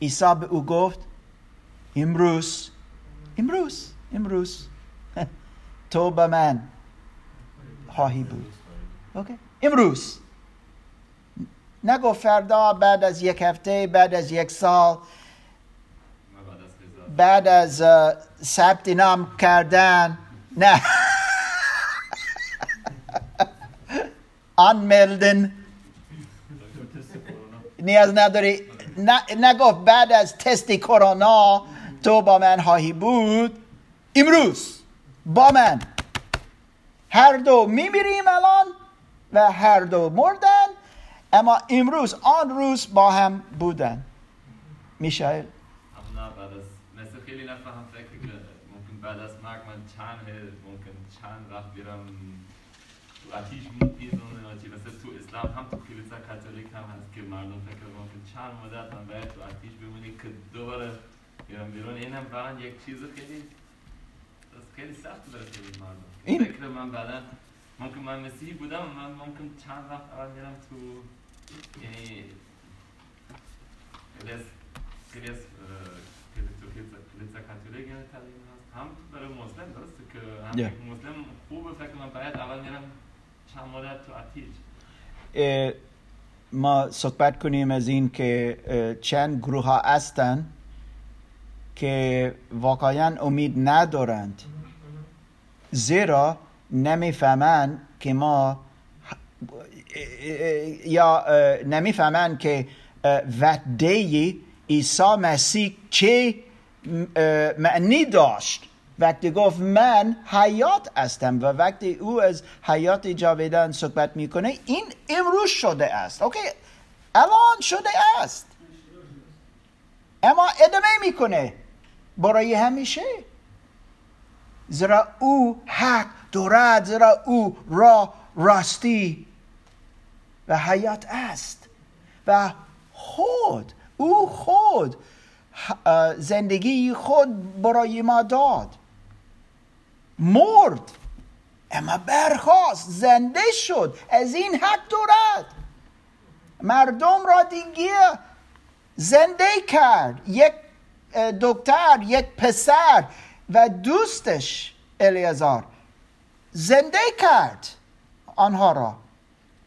عیسی به او گفت امروز امروز امروز [LAUGHS] تو به من خواهی بود. اوکی امروز. نگو فردا بعد از یک هفته بعد از یک سال. بعد از ثبت نام کردن. نه. [LAUGHS] آنملدن نیاز نداری نگفت بعد از تست کرونا تو با من خواهی بود امروز با من هر دو میمیریم الان و هر دو مردن اما امروز آن روز با هم بودن میشایل ممکن بعد از مرگ من چند ممکن چند وقت بیرم آتیش اسلام هم تو کلیسا کاتولیک هم هست که مردم فکر ممکن چند مدت من باید تو آتیش بمونی که دوباره بیرم بیرون. این هم واقعا یک چیز خیلی خیلی سخت برای خیلی مردم. این- فکر من بعدا ممکن من مسیحی بودم من ممکن چند وقت اول میرم تو یعنی اه، خیلی تو کلیسا کاتولیک یعنی تعلیم هست. هم برای مسلم درسته که هم مسلم خوبه فکر من باید اول میرم چند مدت تو آتیش. ما صحبت کنیم از این که چند گروه ها هستند که واقعا امید ندارند. زیرا نمی‌فهمند که ما یا نمی‌فهمند که وعده عیسی مسیح چه معنی داشت. وقتی گفت من حیات هستم و وقتی او از حیات جاویدان صحبت می‌کنه این امروز شده است. اوکی؟ الان شده است. اما ادامه می‌کنه. برای همیشه. زیرا او حق دارد زیرا او را راستی و حیات است. و خود او خود زندگی خود برای ما داد. مرد. اما برخواست زنده شد. از این حق دارد مردم را دیگه زنده کرد. یک دکتر یک پسر و دوستش الیازار زنده کرد آنها را.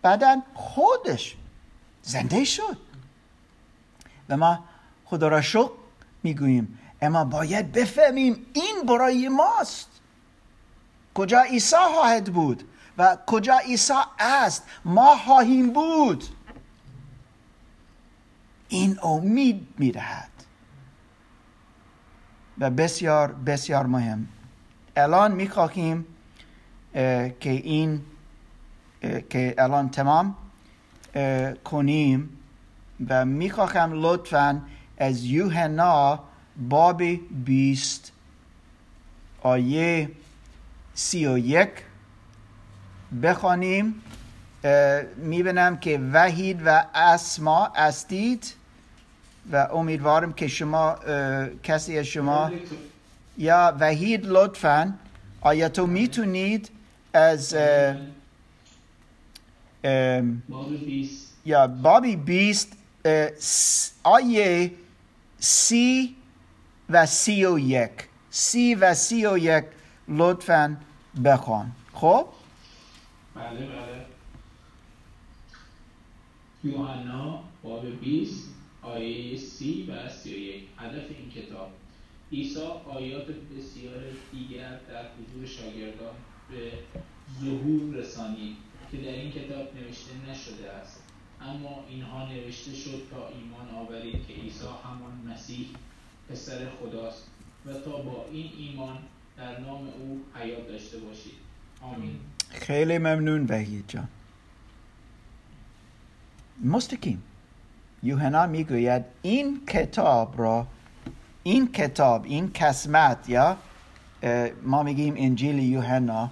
بعدا خودش زنده شد. و ما خدا را شکر می‌گوییم. اما باید بفهمیم این برای ماست. کجا عیسی خواهد بود و کجا عیسی است ما خواهیم بود. این امید می‌دهد. و بسیار بسیار مهم. الان می‌خواهیم اه، که این که الان تمام کنیم و می‌خواهم لطفا از یوحنا باب بیست آیه سی و یک بخوانیم. می‌بینم که وحید و اسما استید و امیدوارم که شما کسی از شما یا وحید لطفا. آیا تو می‌تونید از یا بابی بیست آیه سی و سی و یک. سی و سی و یک لطفا. بخوان. خب؟ بله بله. یوحنا باب 20 آیه 30 و 31 هدف این کتاب. عیسی آیات بسیار دیگر در حضور شاگردان به ظهور رسانید که در این کتاب نوشته نشده است. اما اینها نوشته شد تا ایمان آورید که عیسی همان مسیح پسر خداست و تا با این ایمان در نام او حیات داشته باشید. آمین. خیلی ممنون وحید جان. مستقیم. یوحنا می‌گوید این کتاب را این کتاب این قسمت یا ما میگیم انجیل یوحنا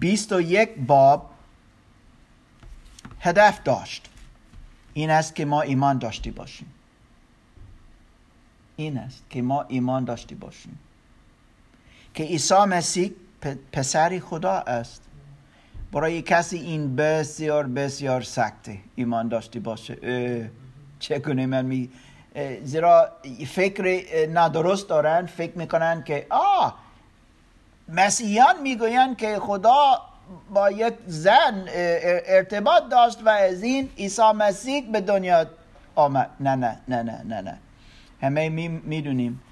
21 باب هدف داشت. این است که ما ایمان داشته باشیم. این است که ما ایمان داشته باشیم. که عیسی مسیح پسر خدا است. برای کسی این بسیار بسیار سخته ایمان داشته باشه. چگونه من می زیرا فکر نادرست دارن فکر می‌کنن که آه مسیحیان می‌گویند که خدا با یک زن ارتباط داشت و از این عیسی مسیح به دنیا آمد. نه نه نه نه نه نه. همه می- می‌دونیم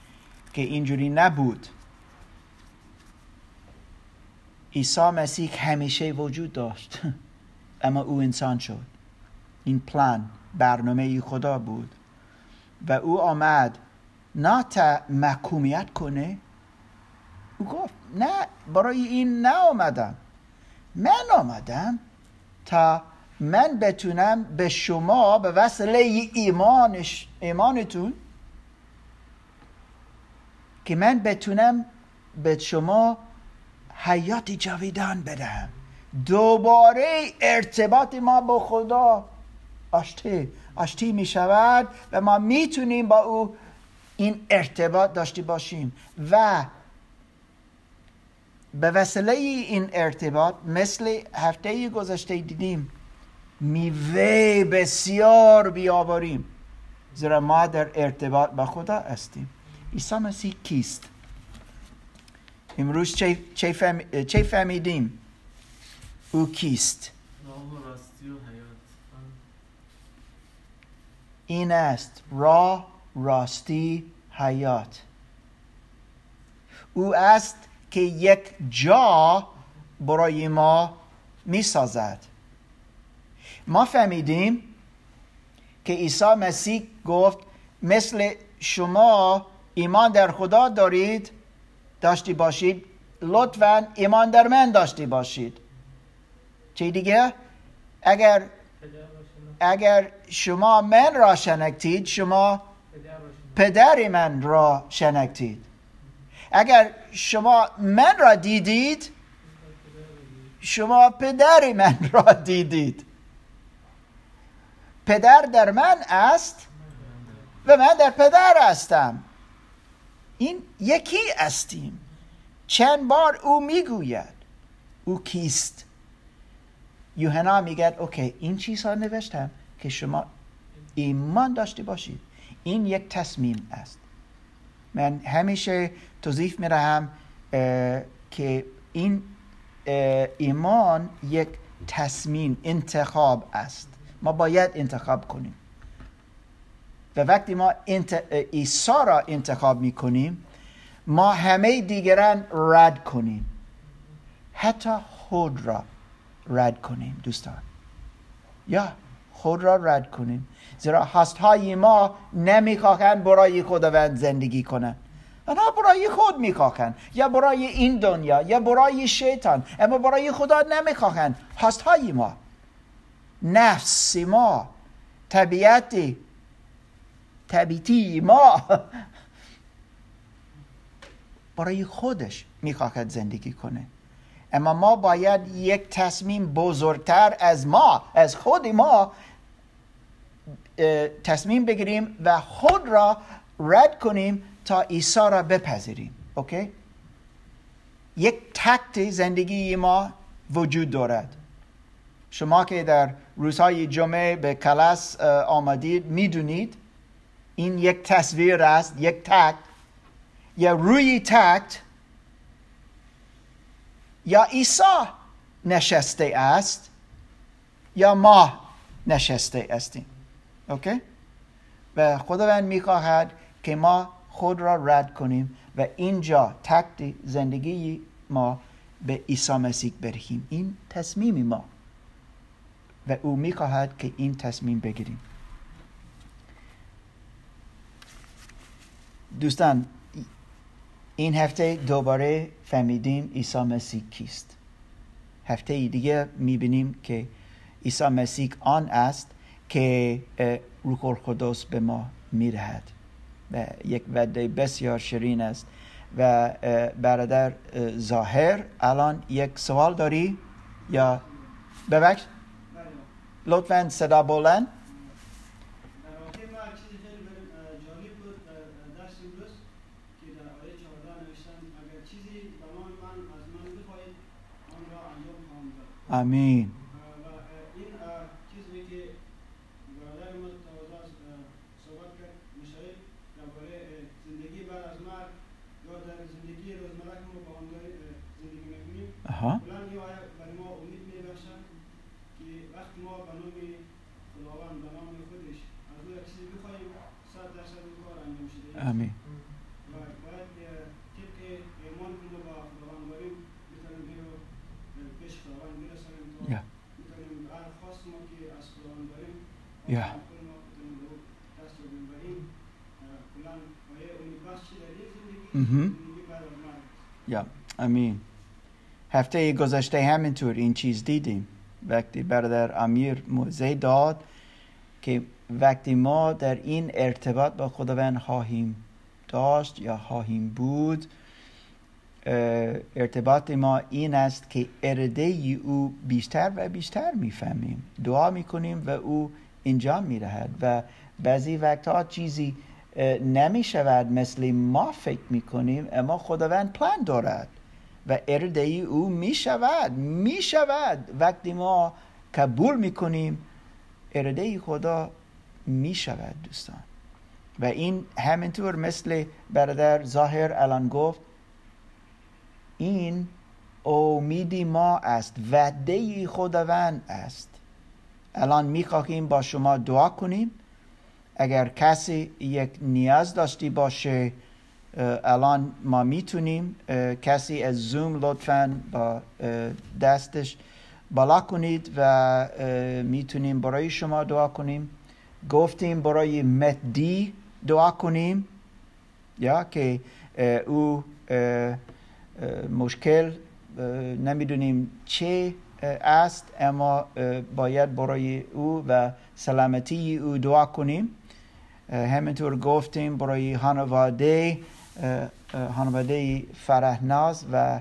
که اینجوری نبود. عیسی مسیح همیشه وجود داشت. [LAUGHS] اما او انسان شد. این پلان برنامه خدا بود. و او آمد نه تا محکومیت کنه. او گفت نه برای این نه آمدم من آمدم تا من بتونم به شما به وسیله ایمانش ایمانتون که من بتونم به شما حیات جاویدان بدهم. دوباره ارتباط ما با خدا آشتی آشتی می شود و ما می‌تونیم با او این ارتباط داشته باشیم و به وسیله این ارتباط مثل هفته گذشته دیدیم میوه بسیار بیاوریم زیرا ما در ارتباط با خدا هستیم. عیسی مسیح کیست؟ امروز چه, چه, فهم... چه فهمیدیم؟ او کیست؟ این است. راه راستی حیات. او است که یک جا برای ما می سازد ما فهمیدیم که عیسی مسیح گفت مثل شما ایمان در خدا دارید داشتی باشید لطفا ایمان در من داشتی باشید. چه دیگه؟ اگر اگر شما من را شناختید شما پدر من را شناختید اگر شما من را دیدید شما پدر من را دیدید. پدر در من است و من در پدر هستم. این یکی هستیم چند بار او می‌گوید. او کیست؟ یوحنا میگه اوکی این چیزها نوشتم که شما ایمان داشته باشید. این یک تصمیم است. من همیشه توضیح می‌دهم که این ایمان یک تصمیم انتخاب است. ما باید انتخاب کنیم. و وقتی ما. عیسی را انتخاب می‌کنیم ما همه دیگران رد کنیم. حتی خود را رد کنیم دوستان. یا خود را رد کنیم. زیرا هستهای ما نمی‌خواهند برای خداوند زندگی کنند. آنها برای خود می‌خواهند. یا برای این دنیا یا برای شیطان. اما برای خدا نمی‌خواهند. هستهای ما نفس ما طبیعت طبیعتی ما. برای خودش می‌خواهد زندگی کنه. اما ما باید یک تصمیم بزرگتر از ما از خود ما تصمیم بگیریم و خود را رد کنیم تا عیسی را بپذیریم. اوکی؟ یک تکت زندگی ما وجود دارد. شما که در روزهای جمعه به کلاس آمدید می‌دونید این یک تصویر است یک تکت یا روی تکت یا عیسی نشسته است یا ما نشسته هستیم. اوکی؟ و خداوند می‌خواهد که ما خود را رد کنیم و اینجا تکت زندگی ما به عیسی مسیح برهیم. این تصمیم ما. و او می‌خواهد که این تصمیم بگیریم. دوستان این هفته دوباره فهمیدیم عیسی مسیح کیست. هفته دیگه می‌بینیم که عیسی مسیح آن است که روح القدس به ما می‌دهد و یک وعده بسیار شیرین است و برادر اه، ظاهر الان یک سوال داری یا؟ ببخش. بله. لطفا صدا بلند در واقع ما چیزی خیلی بر- اه، جالب بود در اه، درس امروز که در آیه 14 نوشتن اگر چیزی به نام من از من بخواهید آن را انجام خواهم داد آمین و اه، این اه، چیزی که برادر ما تازه از اه، صحبت کرد مشاهد درباره اه، زندگی بعد از مرگ یا در زندگی روزمره که ما با آن داریم، اه، زندگی می‌کنیم آها کلا این آیه برای ما امید میبخشد که وقتی ما به نام خداوند به نام خودش از او یک چیزی بخواهیم صد درصد اون کار انجام شده آمین و باید اه، طبق ایمان که ما با خداوند داریم بتونیم این رو اه، پیش خداوند برسانیم تا یا بتونیم هر خواست ما که از خداوند داریم یا. خود ما بتونیم به او دست رو ببریم اه، کلا آیه امیدبخش چی در مرگ یا امین هفته گذشته همینطور این چیز دیدیم. وقتی برادر امیر موزه داد که وقتی ما در این ارتباط با خداوند خواهیم داشت یا خواهیم بود ارتباط ما این است که اراده او بیشتر و بیشتر می‌فهمیم. دعا می‌کنیم و او انجام می‌دهد. و بعضی وقتها چیزی نمی شود مثل ما فکر می‌کنیم اما خداوند پلان دارد. و اراده او می شود می شود وقتی ما قبول می‌کنیم اراده خدا می شود دوستان. و این همینطور مثل برادر ظاهر الان گفت این امیدی ما است وعده خداوند است. الان می‌خواهیم با شما دعا کنیم. اگر کسی یک نیاز داشتی باشه الان ما می‌تونیم کسی از زوم لطفا با دستش بالا کنید و می‌تونیم برای شما دعا کنیم. گفتیم برای مهدی دعا کنیم. یا که او مشکل نمی‌دونیم چه است اما باید برای او و سلامتی او دعا کنیم. همینطور گفتیم برای خانواده خانواده فرهناز و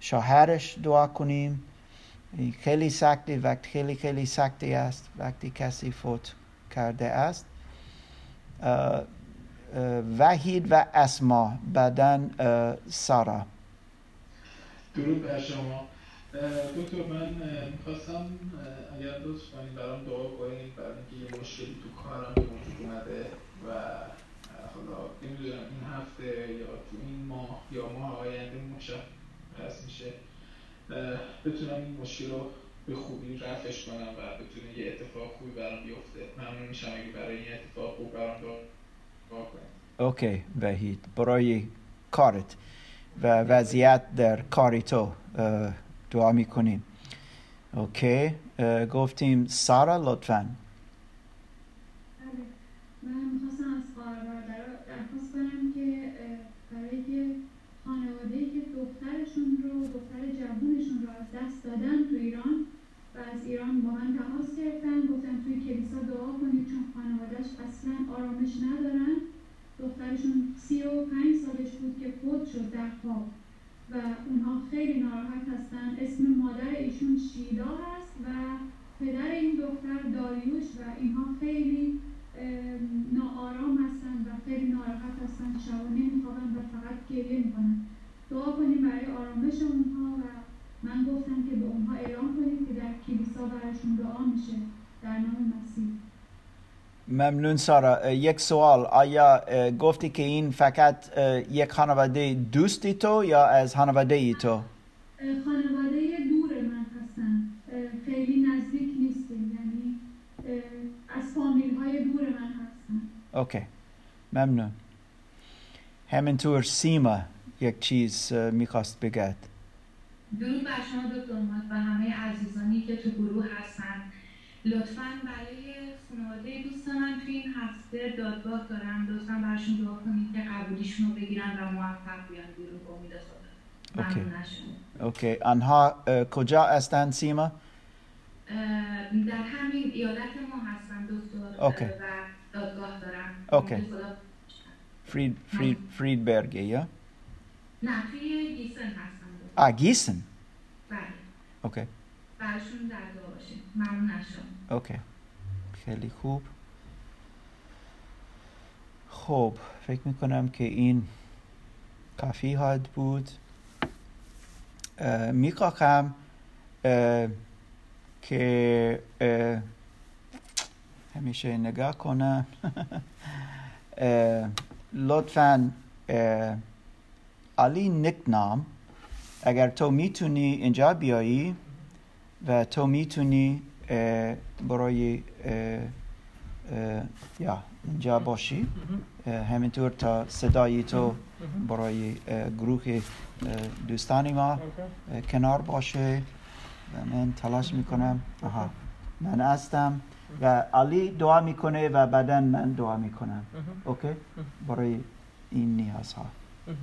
شوهرش دعا کنیم. خیلی سخته وقت خیلی خیلی سختی است. وقتی کسی فوت کرده است. وحید و اسما اه، سارا. درود بر شما. دکتر من می‌خواستم اگر لطف کنید برام دعا کنید برای اینکه یه مشکلی تو کارم وجود اومده و حالا نمی‌دونم این هفته یا تو این ماه یا ماه آینده مشخص میشه. بتونم این مشکل رو به خوبی رفعش کنم و بتونه یه اتفاق خوبی برام بیفته. ممنون میشم اگه برای این اتفاق خوب برام دعا کنید. اوکی وحید برای کارت و وضعیت در کاری تو دعا می‌کنیم اوکی گفتیم سارا لطفا. از ایران با من تماس گرفتن گفتن توی کلیسا دعا کنید چون خانوادهش آرامش ندارن. دخترشون سی و پنج سالش بود که فوت شد در خواب. و اونها خیلی ناراحت هستن. اسم مادر ایشون شیدا هست و پدر این دختر داریوش و اینها خیلی ناآرام هستن و خیلی ناراحت هستن. شبا نمیخوابن و فقط گریه می‌کنن. دعا کنیم برای آرامش اونها و من گفتم که به اونها اعلام کنیم که در کلیسا براشون دعا میشه. در نام مسیح. ممنون سارا. یک سوال. آیا گفتی که این فقط یک خانواده دوستی تو یا از خانواده ای تو خانواده دور من هستن. خیلی نزدیک نیستیم. یعنی از فامیل های دور من هستن. اوکی. ممنون. همینطور سیما یک چیز می‌خواست بگد درود بر شما دکتر و همه عزیزانی که تو گروه هستن. لطفا برای خانواده دوست من توی این هفته دادگاه دارم لطفا براشون دعا کنید که قبولیشون رو بگیرن و موفق بیان بیرون به امید خدا. OK. آنها کجا هستند سیما؟ در همین ایالت ما هستن دکتر OK. و دادگاه دارم OK. فرید فرید فریدبرگ یا؟ نه توی گیسن هستن. آ گیسن. بله. OK. براشون در دعا باشین. ممنون شما. OK. خیلی خوب. خب فکر می‌کنم که این کافی خواهد بود. اه، می‌خواهم اه، که همیشه نگاه کنم. [LAUGHS] لطفا علی نکنام اگر تو می‌تونی اینجا بیایی و تو می‌تونی برای یا اینجا باشی. همینطور تا صدای تو برای گروه دوستانی ما کنار باشه. و من تلاش می‌کنم. آها. من هستم و علی دعا می‌کنه و بعدا من دعا می‌کنم. اوکی؟ برای این نیازها. مهم.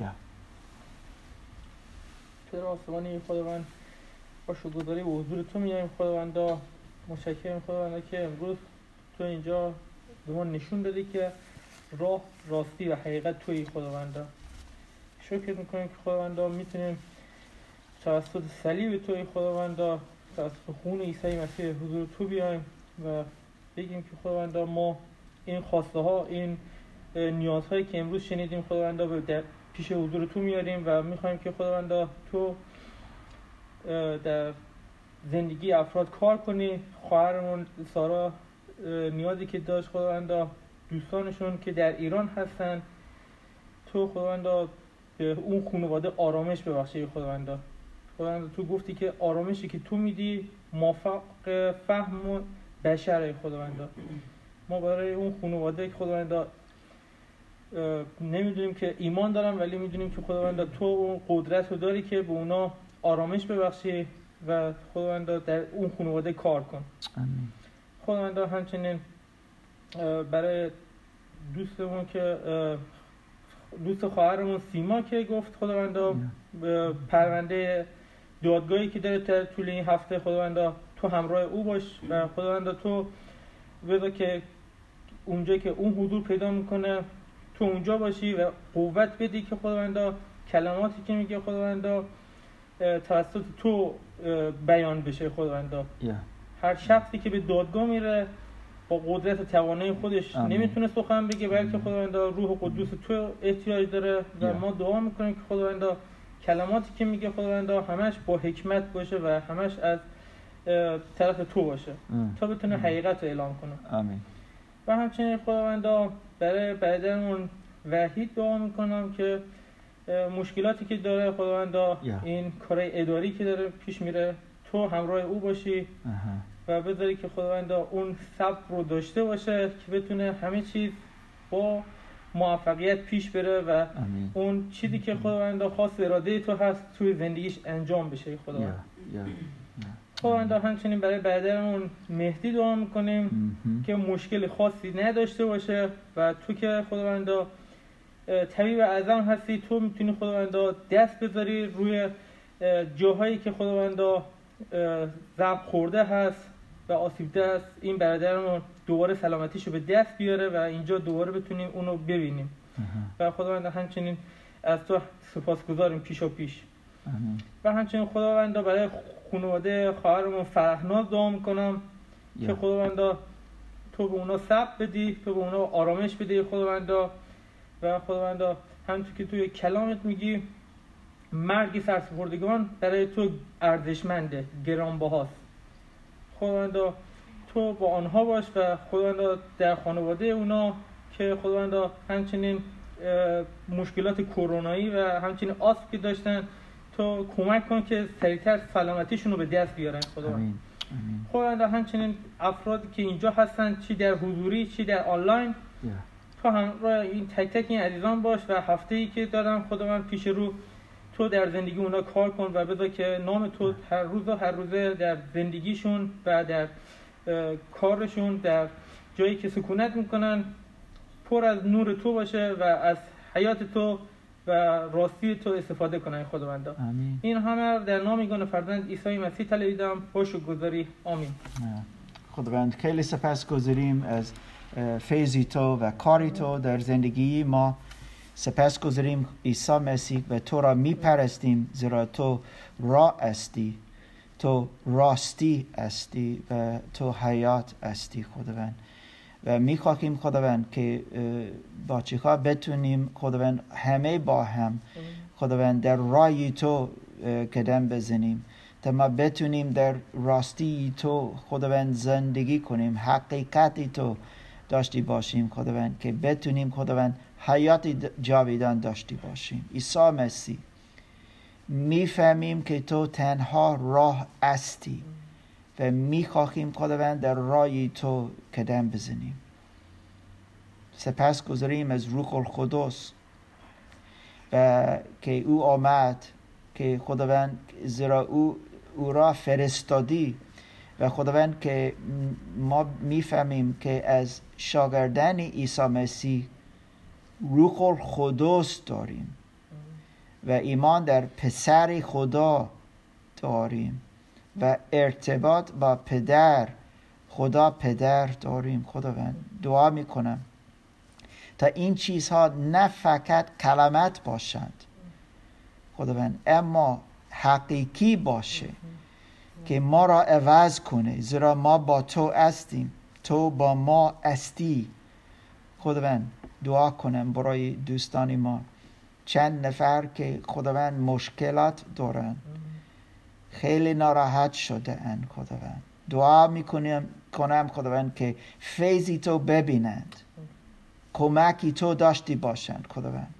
یا. پدر آسمانی خداوند با شکرگزاری به حضور تو میایم خداوندا. متشکرم خداوندا که امروز تو اینجا به ما نشون دادی که راه راستی و حقیقت توی خداوندا. شکر می‌کنیم که خداوندا می‌تونیم توسط صلیب توی خداوندا توسط خون عیسی مسیح حضور تو بیایم و بگیم که خداوندا ما این خواسته ها این نیازهایی که امروز شنیدیم خداوندا به پیش حضور تو میاریم و می‌خوایم که خداوندا تو در زندگی افراد کار کنی. خواهرمون سارا نیازی که داشت خداوندا دوستانشون که در ایران هستن. تو خداوندا به اون خانواده آرامش ببخشی خداوندا. خداوندا تو گفتی که آرامشی که تو میدی موافق فهم بشر خداوندا. ما برای اون خانواده که خداوندا نمی‌دونیم که ایمان دارم ولی می‌دونیم که خداوندا تو اون قدرت رو داری که به اونا آرامش ببخشی و خداوندا در اون خانواده کار کن. آمین. خداوندا همچنین برای دوستمون که دوست خواهرمون سیما که گفت خداوندا به پرونده دادگاهی که داره در طول این هفته خداوندا تو همراه او باش و خداوندا تو بذار که اونجا که اون حضور پیدا می‌کنه تو اونجا باشی و قوت بدی که خداوندا کلماتی که میگه خداوندا اه، توسط تو بیان بشه خداوندا. یا هر شخصی که به دادگاه میره با قدرت و توانایی خودش آمین. نمی‌تونه سخن بگه بلکه خداوندا روح قدوس تو احتیاج داره و یا. ما دعا می‌کنیم که خداوندا کلماتی که میگه خداوندا همش با حکمت باشه و همش از طرف تو باشه. ام. تا بتونه حقیقت رو اعلام کنه. آمین و همچنین خداوندا برای برادرمون وحید دعا می‌کنم که مشکلاتی که داره خداوندا یا. این کارهای اداری که داره پیش میره تو همراه او باشی آها. و بذاری که خداوندا اون صبر رو داشته باشه که بتونه همه چیز با موفقیت پیش بره و آمین اون چیزی که خداوندا خواست اراده تو هست توی زندگیش انجام بشه خداوند یا خداوندا همچنین برای برادرمون مهدی دعا می‌کنیم مهم. که مشکل خاصی نداشته باشه و تو که خداوندا اه، طبیب اعظم هستی. تو می‌تونی خداوندا دست بذاری روی اه، جاهایی که خداوندا ضرب خورده هست و آسیبده هست. این برادرمون دوباره سلامتیشو به دست بیاره و اینجا دوباره بتونیم اونو ببینیم. و خداوندا همچنین از تو سپاسگزاریم پیش و پیش. و همچنین خداوندا برای خانواده خواهرمون فرهناز دعا می‌کنم که یا خداوندا تو به اونا صبر بدی تو به اونا آرامش بدی خداوندا. و خداوندا همونطور که توی کلامت میگی مرگ سرسپردگان برای تو ارزشمنده گرانبهاست. خداوندا تو با آنها باش و خداوندا در خانواده اونا که خداوندا همچنین مشکلات کرونایی و همچنین آسپ که داشتن تو کمک کن که سریعتر سلامتیشون رو به دست بیارن خداوند خداوندا همچنین افرادی که اینجا هستن چی در حضوری چی در آنلاین. تو همراه این تک تک این عزیزان باش و هفته ای که دارم خداوند پیش رو تو در زندگی اونا کار کن و بذار که نام تو هر روز و هر روزه در زندگیشون و در کارشون در جایی که سکونت می‌کنن پر از نور تو باشه و از حیات تو و راستی تو استفاده کنن خداوندا. این همه در نام فرزند عیسی مسیح طلبیدم خوش و گذاری. آمین. خداوند خیلی سپاس گذاریم از فیضی تو و کاری تو در زندگی ما سپاس گذاریم عیسی مسیح و تو را می پرستیم زیرا تو را استی. تو راستی استی و تو حیات استی خداوند. و می خواهیم خداوند که با چیکار بتونیم خداوند همه با هم خداوند در رای تو قدم بزنیم تا ما بتونیم در راستی تو خداوند زندگی کنیم حقیقتی تو داشتی باشیم خداوند که بتونیم خداوند حیات جاویدان داشتی باشیم. عیسی مسیح. می‌فهمیم که تو تنها راه استی و می‌خواهیم خداوند در رای تو قدم بزنیم. سپس گذاریم از روح القدس و که او آمد که خداوند زیرا او او را فرستادی و خداوند که ما می‌فهمیم که از شاگردن عیسی مسیح روح القدس داریم و ایمان در پسر خدا داریم و ارتباط با پدر خدا پدر داریم. خداوند دعا می‌کنم تا این چیزها نه فقط کلمت باشند. خداوند اما حقیقی باشه. که ما را عوض کنه زیرا ما با تو هستیم تو با ما هستی. خداوند دعا کنم برای دوستان ما. چند نفر که خداوند مشکلات دارن خیلی ناراحت شده اند خداوند. دعا می‌کنم کنم خداوند که فیضی تو ببینند. کمکی تو داشتی باشند خداوند.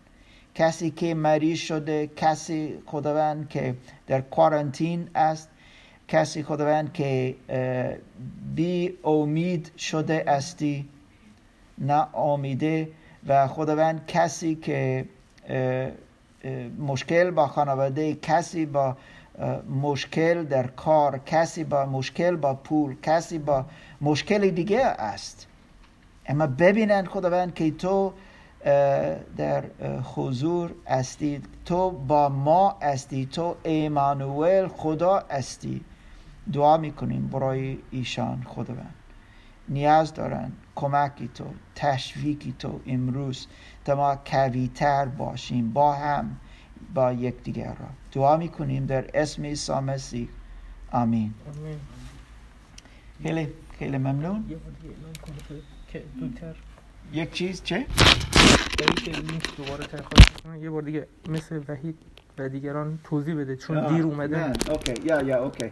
کسی که مریض شده کسی خداوند که در کوارنتین است کسی خداوند که بی امید شده استی نه امیده و خداوند کسی که مشکل با خانواده کسی با مشکل در کار کسی با مشکل با پول کسی با مشکل دیگه است. اما ببینن خداوند که تو در حضور هستی تو با ما هستی تو ایمانوئل خدا هستی دعا می‌کنیم برای ایشان خداوند. نیاز دارن کمکی تو تشویقی تو امروز تا ما قویتر باشیم با هم با یکدیگر را. دعا می‌کنیم در اسم عیسی مسیح. آمین. خیلی خیلی ممنون. یک چیز چه؟ دوباره یه بار دیگه مثل وحید و دیگران توضیح بده چون دیر اومدن اوکی یا یا اوکی.